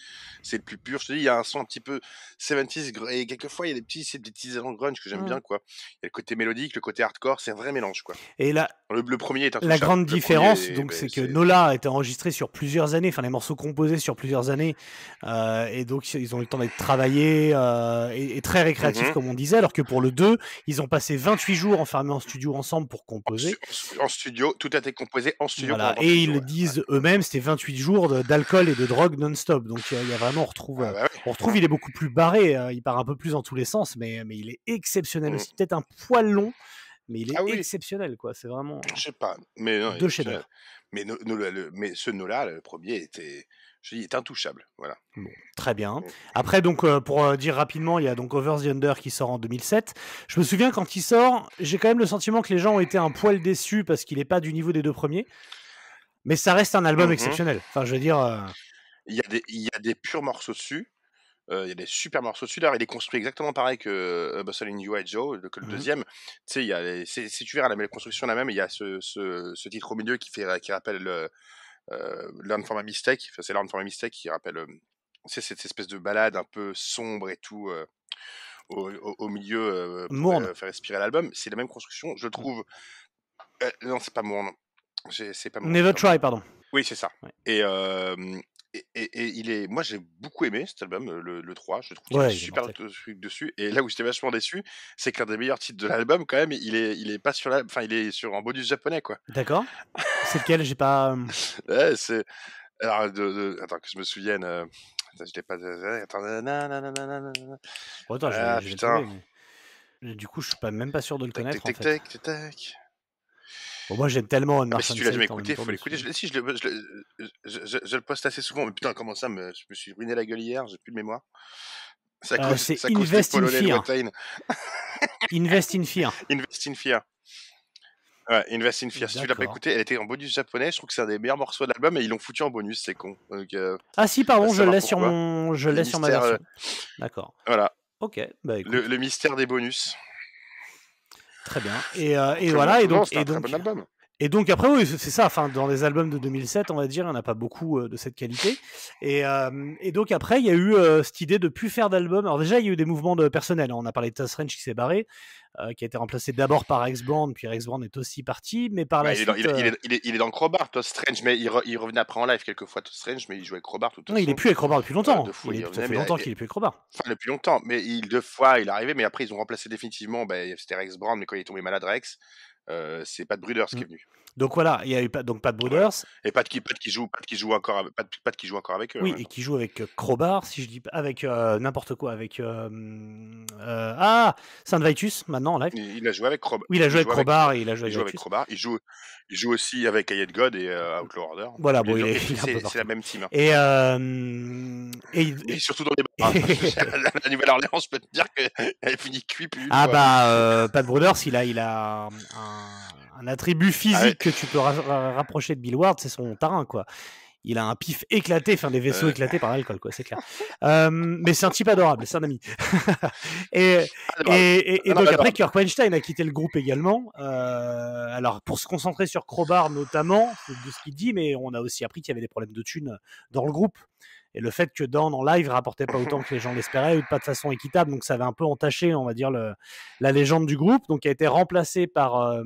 Speaker 1: c'est le plus pur. Je te dis, il y a un son un petit peu 70s gr- et quelquefois il y a des petits c'est des petits éléments grunge que j'aime
Speaker 2: Mm.
Speaker 1: bien quoi. Il y a le côté mélodique, le côté hardcore, c'est un vrai mélange quoi.
Speaker 2: Et là,
Speaker 1: Le, le premier est
Speaker 2: la
Speaker 1: intouchable.
Speaker 2: grande différence,
Speaker 1: est-
Speaker 2: donc,
Speaker 1: ben,
Speaker 2: c'est que Nola a été enregistré sur plusieurs années, enfin les morceaux composés sur plusieurs années, euh, et donc ils ont eu le temps d'être travaillés euh, et, et très récréatifs
Speaker 1: Mhm.
Speaker 2: comme on disait, alors que pour le 2, ils ont passé 28 jours enfermés en studio ensemble pour composer.
Speaker 1: en, studio, tout a été composé en studio.
Speaker 2: Voilà. Et
Speaker 1: 28
Speaker 2: ils le
Speaker 1: ouais.
Speaker 2: disent eux-mêmes, c'était 28 jours d'alcool et de drogue non-stop. Donc il y a- il y a vraiment, on retrouve,
Speaker 1: Ah
Speaker 2: euh,
Speaker 1: bah ouais.
Speaker 2: on retrouve, il est beaucoup plus barré, euh, il part un peu plus dans tous les sens, mais, mais il est exceptionnel
Speaker 1: Mm.
Speaker 2: aussi. Peut-être un poil long, mais il est
Speaker 1: Ah oui.
Speaker 2: exceptionnel, quoi. C'est vraiment.
Speaker 1: Je sais pas, mais non,
Speaker 2: Deux
Speaker 1: il-
Speaker 2: chefs-d'œuvre.
Speaker 1: Mais, No- Nola, le- mais ce Nola, le premier, était, je dis, est intouchable. Voilà.
Speaker 2: Bon, très bien. Après, donc, euh, pour euh, dire rapidement, il y a donc Over the Under qui sort en 2007. Je me souviens quand il sort, j'ai quand même le sentiment que les gens ont été un poil déçus parce qu'il n'est pas du niveau des deux premiers. Mais ça reste un album
Speaker 1: Mhm.
Speaker 2: exceptionnel. Enfin, je veux dire, euh,
Speaker 1: Il y a des, il y a des purs morceaux dessus. euh, il y a des super morceaux dessus. D'ailleurs, il est construit exactement pareil que Bustle in You and Joe, le- que le
Speaker 2: Mhm.
Speaker 1: deuxième. Tu sais, il y a les- c'est- si tu verras la, construction la même, il y a ce, ce, ce titre au milieu qui, fait, qui rappelle le, Learn from a Mistake. Enfin, c'est Learn from a Mistake qui rappelle euh, c'est cette espèce de balade un peu sombre et tout. euh, au, au- au milieu euh, pour euh, faire respirer l'album. C'est la même construction, je trouve. Euh, non, c'est pas Mourne. J'ai- C'est pas Mourne.
Speaker 2: Never. Try, pardon.
Speaker 1: Oui, c'est ça.
Speaker 2: Ouais.
Speaker 1: Et, euh, et, et- et il est, moi j'ai beaucoup aimé cet album, le, le 3, je trouve
Speaker 2: Ouais,
Speaker 1: super trucs dessus. Et là où j'étais vachement déçu, c'est que l'un des meilleurs titres de l'album, quand même, il est, il est pas sur la, enfin il est sur un bonus japonais quoi.
Speaker 2: D'accord. C'est lequel? J'ai pas. euh,
Speaker 1: Ouais, c'est, alors, de, de- attends que je me souvienne, euh... attends, je l'ai pas, attends, nanana,
Speaker 2: je je
Speaker 1: putain.
Speaker 2: mais- Du coup, je suis pas même pas sûr de le connaître.
Speaker 1: tac
Speaker 2: en
Speaker 1: tac
Speaker 2: fait.
Speaker 1: tac tac tac.
Speaker 2: Bon, moi, j'aime tellement On
Speaker 1: Ah, si tu l'as jamais écouté,
Speaker 2: temps
Speaker 1: faut l'écouter. Je, si je, le- je, le- je, je- je le poste assez souvent, mais putain comment ça, me, je me suis ruiné la gueule hier, j'ai plus de mémoire. Ça
Speaker 2: Euh, c'est Invest in Fear. Invest in Fear.
Speaker 1: Invest in Fear. Ouais, Invest in Fear. Si tu l'as pas écouté, elle était en bonus japonais. Je trouve que c'est un des meilleurs morceaux de l'album et ils l'ont foutu en bonus, c'est con. Donc euh,
Speaker 2: Ah si, pardon, je l'ai sur mon, je l'ai sur ma version. D'accord.
Speaker 1: voilà,
Speaker 2: Ok, bah écoute,
Speaker 1: le, le mystère des bonus.
Speaker 2: Très bien. Et, euh, et voilà, et donc,
Speaker 1: c'est un
Speaker 2: et
Speaker 1: très
Speaker 2: donc,
Speaker 1: bon album.
Speaker 2: Et donc après, oui, c'est ça. Enfin, dans les albums de 2007, on va dire, il n'y en a pas beaucoup euh, de cette qualité. Et, euh, et donc après, il y a eu euh, cette idée de plus faire d'albums. Alors déjà, il y a eu des mouvements de personnel. hein. On a parlé de Range qui s'est barré, qui a été remplacé d'abord par Rex Brand, puis Rex Brand est aussi parti, mais par la
Speaker 1: il, est dans,
Speaker 2: suite,
Speaker 1: il, est, il, est, il, est, il est dans Crowbar, Todd Strange, mais il, re- il revenait après en live quelquefois, Todd Strange, mais il jouait avec Crowbar tout
Speaker 2: non, il est plus avec Crowbar depuis longtemps.
Speaker 1: deux fois,
Speaker 2: il est,
Speaker 1: revenait,
Speaker 2: fait longtemps qu'il est plus avec Crowbar.
Speaker 1: Enfin, depuis longtemps, mais il, deux fois il est arrivé, mais après ils ont remplacé définitivement, ben, c'était Rex Brown, mais quand il est tombé malade, Rex, c'est Pat Bruders qui
Speaker 2: Mm.
Speaker 1: est venu.
Speaker 2: Donc voilà, il y a eu pas, donc Pat Brothers,
Speaker 1: Et Pat qui, Pat qui joue, Pat qui joue encore, avec- Pat, Pat qui joue encore avec eux.
Speaker 2: Oui,
Speaker 1: ouais.
Speaker 2: et qui joue avec euh, Crowbar, si je dis pas, avec euh, n'importe quoi, avec euh, euh, ah Saint Vitus maintenant en live.
Speaker 1: Il, il a joué avec Crowbar.
Speaker 2: Oui, il a joué avec
Speaker 1: joue
Speaker 2: Crowbar et il a joué
Speaker 1: Il
Speaker 2: avec
Speaker 1: joue avec. Crowbar. Il joue, il joue aussi avec Ayed God et euh, Outlaw Order.
Speaker 2: Voilà, bon, il il
Speaker 1: c'est la même team. hein.
Speaker 2: Et, euh, et, il-
Speaker 1: Et surtout dans les la, la Nouvelle-Orléans, je peux te dire qu'elle finit cuit plus.
Speaker 2: ah
Speaker 1: fois.
Speaker 2: bah euh, Pat Brothers, il a il a un, un attribut physique
Speaker 1: Ah ouais.
Speaker 2: que tu peux ra- ra- rapprocher de Bill Ward, c'est son tarin quoi. Il a un pif éclaté, enfin des vaisseaux
Speaker 1: Euh.
Speaker 2: éclatés par l'alcool, quoi, c'est clair. Euh, mais c'est un type adorable, c'est un ami. et,
Speaker 1: Ah,
Speaker 2: Et, et- et
Speaker 1: non,
Speaker 2: donc après. Kirk Weinstein a quitté le groupe également. Euh, alors pour se concentrer sur Crowbar notamment, de ce qu'il dit, mais on a aussi appris qu'il y avait des problèmes de thunes dans le groupe. Et le fait que Dan en live rapportait pas autant que les gens l'espéraient, ou pas de façon équitable, donc ça avait un peu entaché, on va dire, le- la légende du groupe. Donc il a été remplacé par, euh,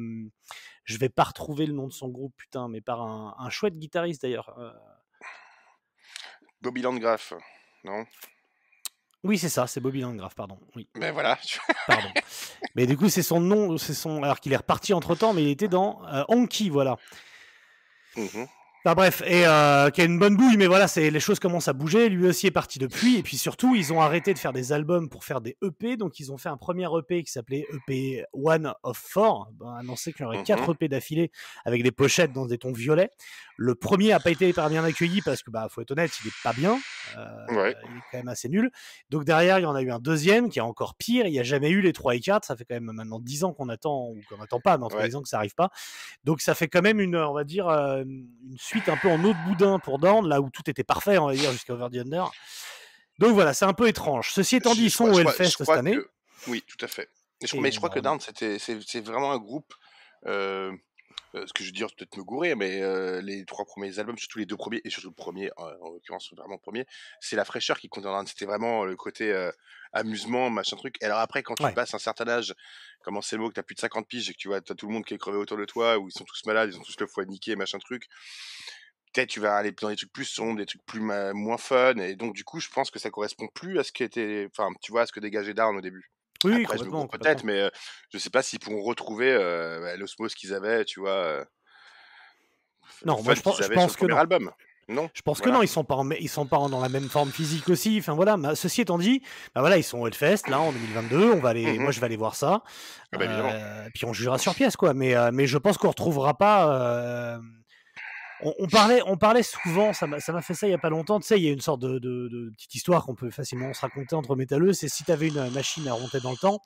Speaker 2: je vais pas retrouver le nom de son groupe, putain, mais par un, un chouette guitariste d'ailleurs. Euh,
Speaker 1: Bobby Landgraf. Non?
Speaker 2: Oui, c'est ça, c'est Bobby Landgraf, pardon. Oui.
Speaker 1: Mais voilà.
Speaker 2: Pardon. mais du coup, c'est son nom, c'est son. Alors qu'il est reparti entre temps, mais il était dans euh, Honky, voilà.
Speaker 1: Mhm.
Speaker 2: Enfin bref, et euh, qui a une bonne bouille, mais voilà, c'est les choses commencent à bouger. Lui aussi est parti depuis, et puis surtout, ils ont arrêté de faire des albums pour faire des EP, donc ils ont fait un premier EP qui s'appelait EP One of Four, ben, annoncé qu'il y aurait
Speaker 1: Mhm.
Speaker 2: quatre EP d'affilée avec des pochettes dans des tons violets. Le premier a pas été hyper bien accueilli parce que, bah, faut être honnête, il est pas bien, euh,
Speaker 1: Ouais.
Speaker 2: il est quand même assez nul. Donc derrière, il y en a eu un deuxième qui est encore pire. Il n'y a jamais eu les 3 et 4. Ça fait quand même maintenant 10 ans qu'on attend, ou qu'on attend pas, mais en
Speaker 1: Ouais.
Speaker 2: 10 ans que ça arrive pas. Donc ça fait quand même une, on va dire, euh, une suite un peu en eau de boudin pour Down, là où tout était parfait, on va dire, jusqu'à Over the Under. Donc voilà, c'est un peu étrange. Ceci étant dit, ils sont au Hellfest cette année.
Speaker 1: que- Oui, tout à fait. Et je,
Speaker 2: Et
Speaker 1: mais je crois que c'est, c'est vraiment un groupe. Euh, euh, ce que je veux dire, peut-être me gourer, mais euh, les trois premiers albums, surtout les deux premiers, et surtout le premier, euh, en l'occurrence vraiment le premier, c'est la fraîcheur qui compte. C'était vraiment le côté euh, amusement, machin truc. Et alors après, quand tu
Speaker 2: Ouais.
Speaker 1: passes un certain âge, comment c'est le mot, que t'as plus de 50 piges et que tu vois, t'as tout le monde qui est crevé autour de toi, où ils sont tous malades, ils ont tous le foie niqué, machin truc. Peut-être tu vas aller dans des trucs plus sombres, des trucs plus moins fun, et donc du coup, je pense que ça correspond plus à ce qui était, enfin, tu vois, à ce que dégageait Down au début.
Speaker 2: Oui,
Speaker 1: Après,
Speaker 2: complètement.
Speaker 1: peut-être, mais euh, je sais pas s'ils pourront retrouver euh, l'osmose qu'ils avaient, tu vois, euh,
Speaker 2: Non, moi je pense, je que non.
Speaker 1: album. Non?
Speaker 2: Je pense que non, ils sont pas en, ils sont pas dans la même forme physique aussi. Enfin voilà. mais ceci étant dit, bah voilà, ils sont au Hellfest là en 2022. On va aller, moi je vais aller voir ça.
Speaker 1: Ah bah.
Speaker 2: Euh, puis on jugera sur pièce quoi. Mais euh, mais je pense qu'on retrouvera pas. euh, On, on parlait, on parlait souvent. Ça m'a fait ça il y a pas longtemps. Tu sais, il y a une sorte de, de- de petite histoire qu'on peut facilement se raconter entre métalleux. C'est si tu avais une machine à remonter dans le temps.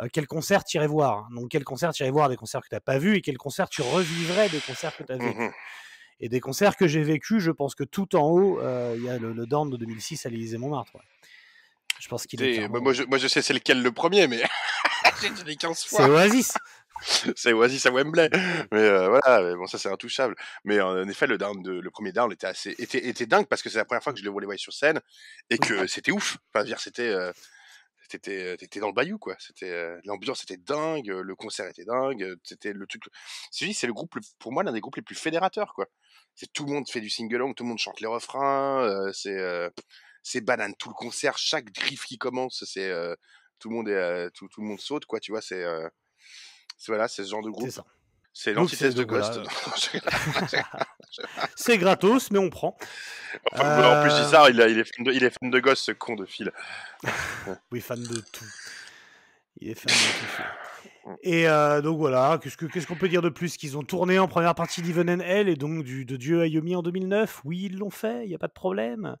Speaker 2: euh, quel concert tu irais voir Donc, quel concert tu irais voir? Des concerts que tu n'as pas vus et quel concert tu revivrais des concerts que tu as vus
Speaker 1: Mhm.
Speaker 2: et des concerts que j'ai vécu, je pense que tout en haut, euh, il y a le, le de 2006 à l'Élysée-Montmartre. ouais. Je pense qu'il est.
Speaker 1: Bah, moi, je, moi, je sais c'est lequel le premier, mais j'ai dit 15
Speaker 2: C'est
Speaker 1: fois.
Speaker 2: Oasis.
Speaker 1: C'est Oasis à Wembley. Mais euh, voilà, mais bon, ça c'est intouchable. Mais euh, en effet, le, down de, le premier down était assez était, était dingue parce que c'est la première fois que je le voyais sur scène et que c'était ouf. Enfin, dire, c'était. euh, T'étais, t'étais dans le bayou quoi. C'était euh, l'ambiance était dingue, euh, le concert était dingue. euh, C'était le truc. C'est c'est le groupe pour moi l'un des groupes les plus fédérateurs quoi. C'est tout le monde fait du sing along, tout le monde chante les refrains. euh, c'est euh, c'est banane tout le concert, chaque riff qui commence, c'est euh, tout le monde est euh, tout, tout le monde saute quoi. Tu vois, euh, c'est- voilà, c'est ce genre de
Speaker 2: C'est
Speaker 1: groupe.
Speaker 2: ça.
Speaker 1: C'est l'antithèse de Ghost.
Speaker 2: C'est gratos, mais on prend.
Speaker 1: Enfin, En plus, je
Speaker 2: Euh,
Speaker 1: il, a- il est fan de, il est fan de Ghost, ce con de fil.
Speaker 2: Oui, fan de tout. Il est fan de tout. Et euh, donc voilà, qu'est-ce que- qu'est-ce qu'on peut dire de plus Qu'ils ont tourné en première partie d'Even and Hell et donc du, de Dieu Ayomi en 2009. Oui, ils l'ont fait, il n'y a pas de problème.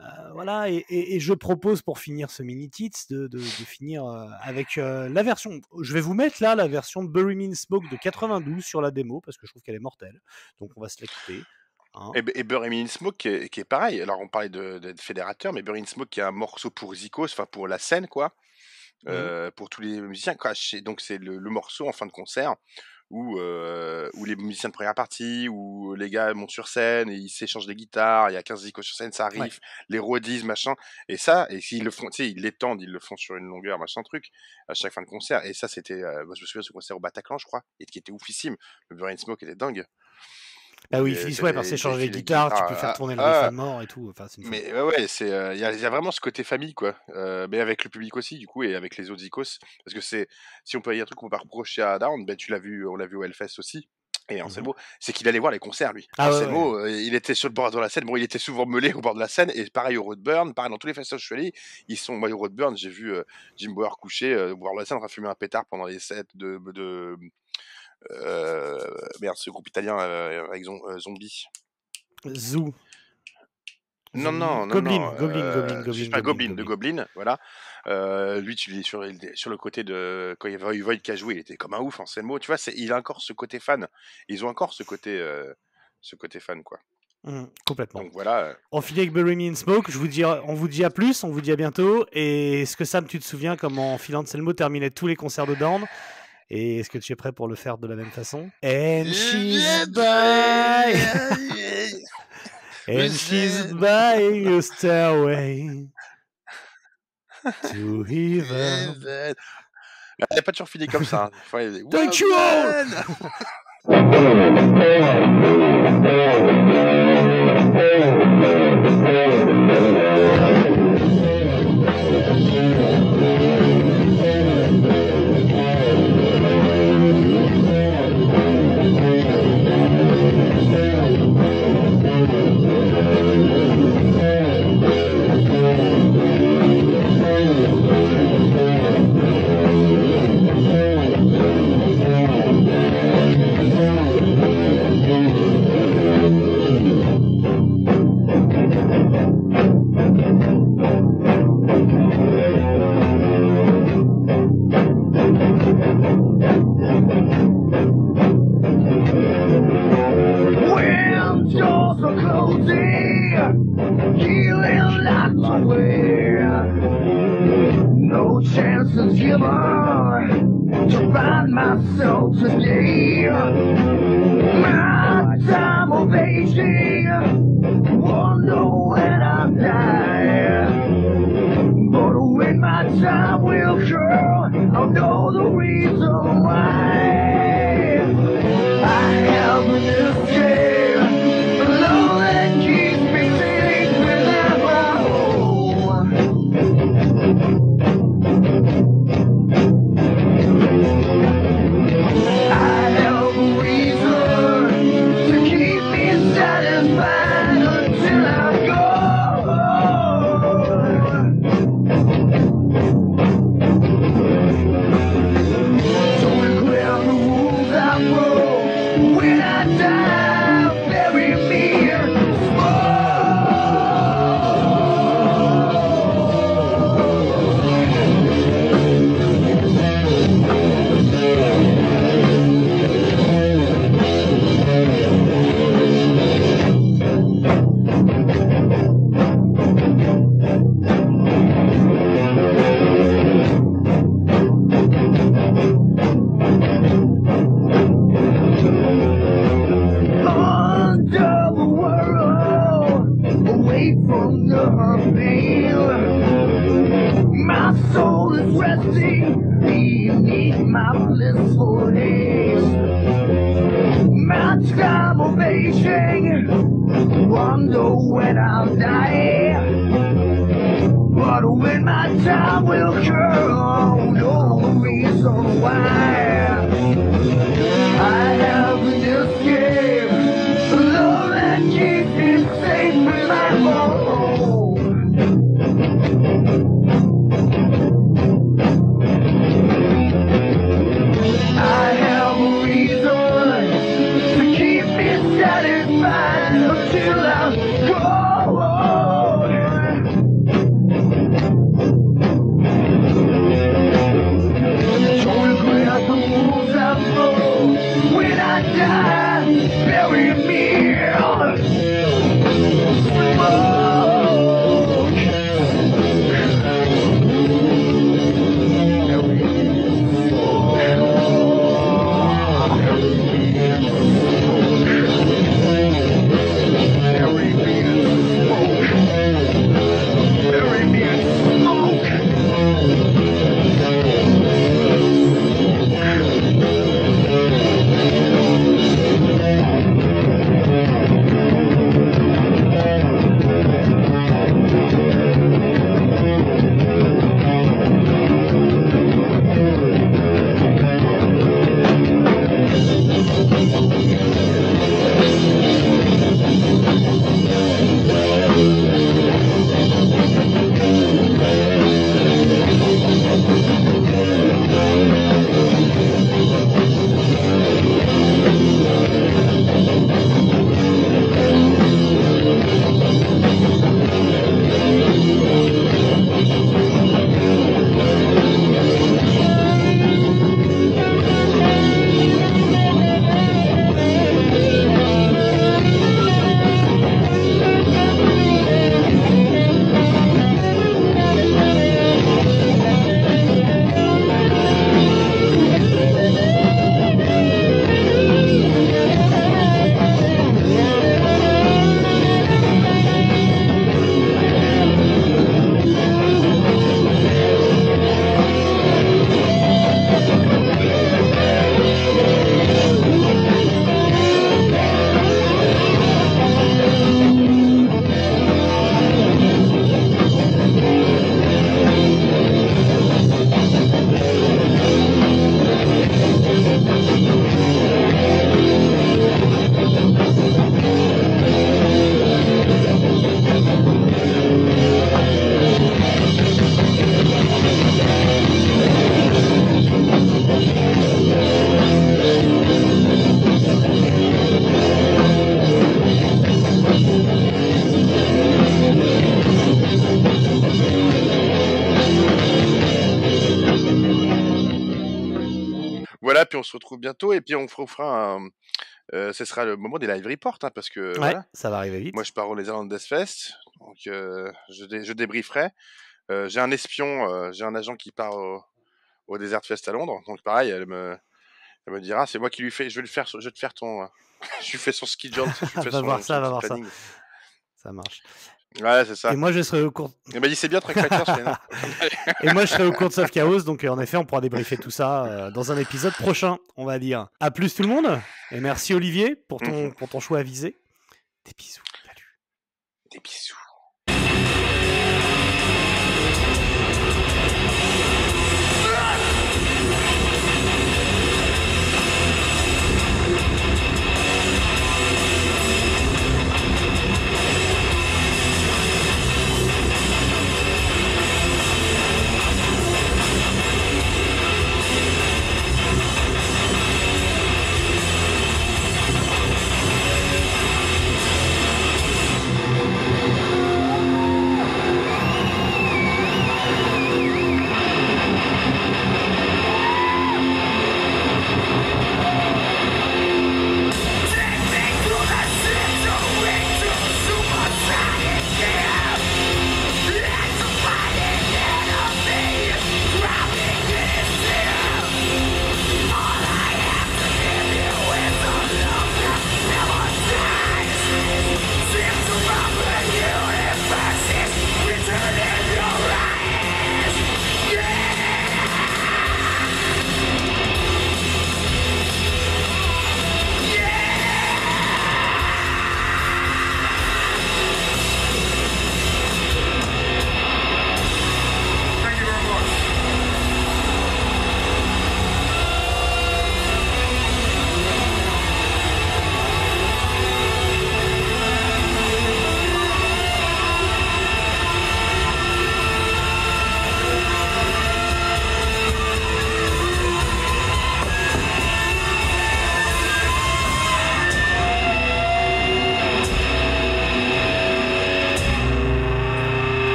Speaker 2: Euh, voilà, et, et- et je propose pour finir ce mini-tits de, de- de finir euh, avec euh, la version. Je vais vous mettre là la version de Bury Me in Smoke de 92 sur la démo parce que je trouve qu'elle est mortelle. Donc on va se l'écouter. hein.
Speaker 1: Et, et Bury Me in Smoke qui est, qui est pareil. Alors, on parlait de- d'être fédérateur, mais Bury in Smoke qui est un morceau pour Zikos, enfin pour la scène, quoi. Euh, pour tous les musiciens. C'est- Donc, c'est le, le morceau en fin de concert où, euh, où les musiciens de première partie, où les gars montent sur scène et ils s'échangent des guitares, il y a 15 Zikos sur scène, ça arrive,
Speaker 2: Ouais.
Speaker 1: les roadies, machin. Et ça, et s'ils le font, tu sais, ils l'étendent, ils le font sur une longueur, machin truc, à chaque fin de concert. Et ça, c'était, euh, moi, je me souviens de ce concert au Bataclan, je crois, et qui était oufissime. Le Bury in Smoke était dingue.
Speaker 2: Ah oui, ils ouais, par
Speaker 1: des-
Speaker 2: s'échanger
Speaker 1: des
Speaker 2: les guitares, tu peux faire
Speaker 1: ah,
Speaker 2: tourner le
Speaker 1: ah,
Speaker 2: riff à mort et tout. Enfin, c'est une
Speaker 1: Mais ouais, ouais, c'est, euh, il y, a, il y a vraiment ce côté famille, quoi. Euh, mais avec le public aussi, du coup, et avec les autres Icos. Parce que c'est, si on peut y a un truc qu'on peut pas reprocher à Down, ben, tu l'as vu, on l'a vu au Hellfest aussi. Et Anselmo, c'est qu'il allait voir les concerts, lui.
Speaker 2: Ah ouais,
Speaker 1: Anselmo, euh, il était sur le bord de la scène. Bon, il était souvent meulé au bord de la scène. Et pareil au Roadburn, pareil dans tous les festivals où je suis allé, ils sont, moi, au Roadburn, j'ai vu euh, Jim Bower couché euh, au bord de la scène, en train de fumer un pétard pendant les sets de, de merde, ce groupe italien euh, avec zom- euh, Zombie.
Speaker 2: Zoo.
Speaker 1: Non, non, non,
Speaker 2: Goblin,
Speaker 1: non,
Speaker 2: Goblin,
Speaker 1: euh,
Speaker 2: Goblin, Goblin,
Speaker 1: pas,
Speaker 2: Goblin,
Speaker 1: Goblin, de Goblin, voilà. Euh, lui, tu sur, sur le côté de quand il y avait Void qui a joué, il était comme un ouf en scène mot. Tu vois, il a encore ce côté fan. Ils ont encore ce côté, euh, ce côté fan, quoi.
Speaker 2: Mhm, complètement.
Speaker 1: Donc voilà. euh,
Speaker 2: On finit avec Bury Me in Smoke. Je vous dis, on vous dit à plus, on vous dit à bientôt. Et est-ce que Sam, tu te souviens comment Phil Anselmo terminait tous les concerts de Down Et est-ce que tu es prêt pour le faire de la même façon? And she's by, and she's buying a stairway to heaven.
Speaker 1: Il n'a pas toujours fini comme ça. hein.
Speaker 2: Thank you all.
Speaker 1: puis on se retrouve bientôt et puis on fera- un. euh, ce sera le moment des live reports hein, parce que
Speaker 2: Ouais,
Speaker 1: voilà,
Speaker 2: ça va arriver vite.
Speaker 1: moi je pars au Netherlands Death Fest, donc euh, je, dé- je débrieferai. Euh, j'ai un espion, j'ai un agent qui part au, au Desert Fest à Londres. Donc pareil, elle me, elle me dira, c'est moi qui lui fais, je vais lui faire, je vais te faire ton, je lui fais son ski jump, je lui fais
Speaker 2: Va
Speaker 1: son,
Speaker 2: voir ça,
Speaker 1: son
Speaker 2: va voir ça. Ça marche.
Speaker 1: Ouais, c'est ça.
Speaker 2: Et moi, je serai au cours.
Speaker 1: Elle m'a dit c'est bien non.
Speaker 2: Et moi, je serai au cours de Soft Chaos, donc euh, en effet, on pourra débriefer tout ça euh, dans un épisode prochain, on va dire. À plus tout le monde, et merci Olivier pour ton,
Speaker 1: Mhm.
Speaker 2: pour ton choix avisé. Des bisous. Salut.
Speaker 1: Des bisous.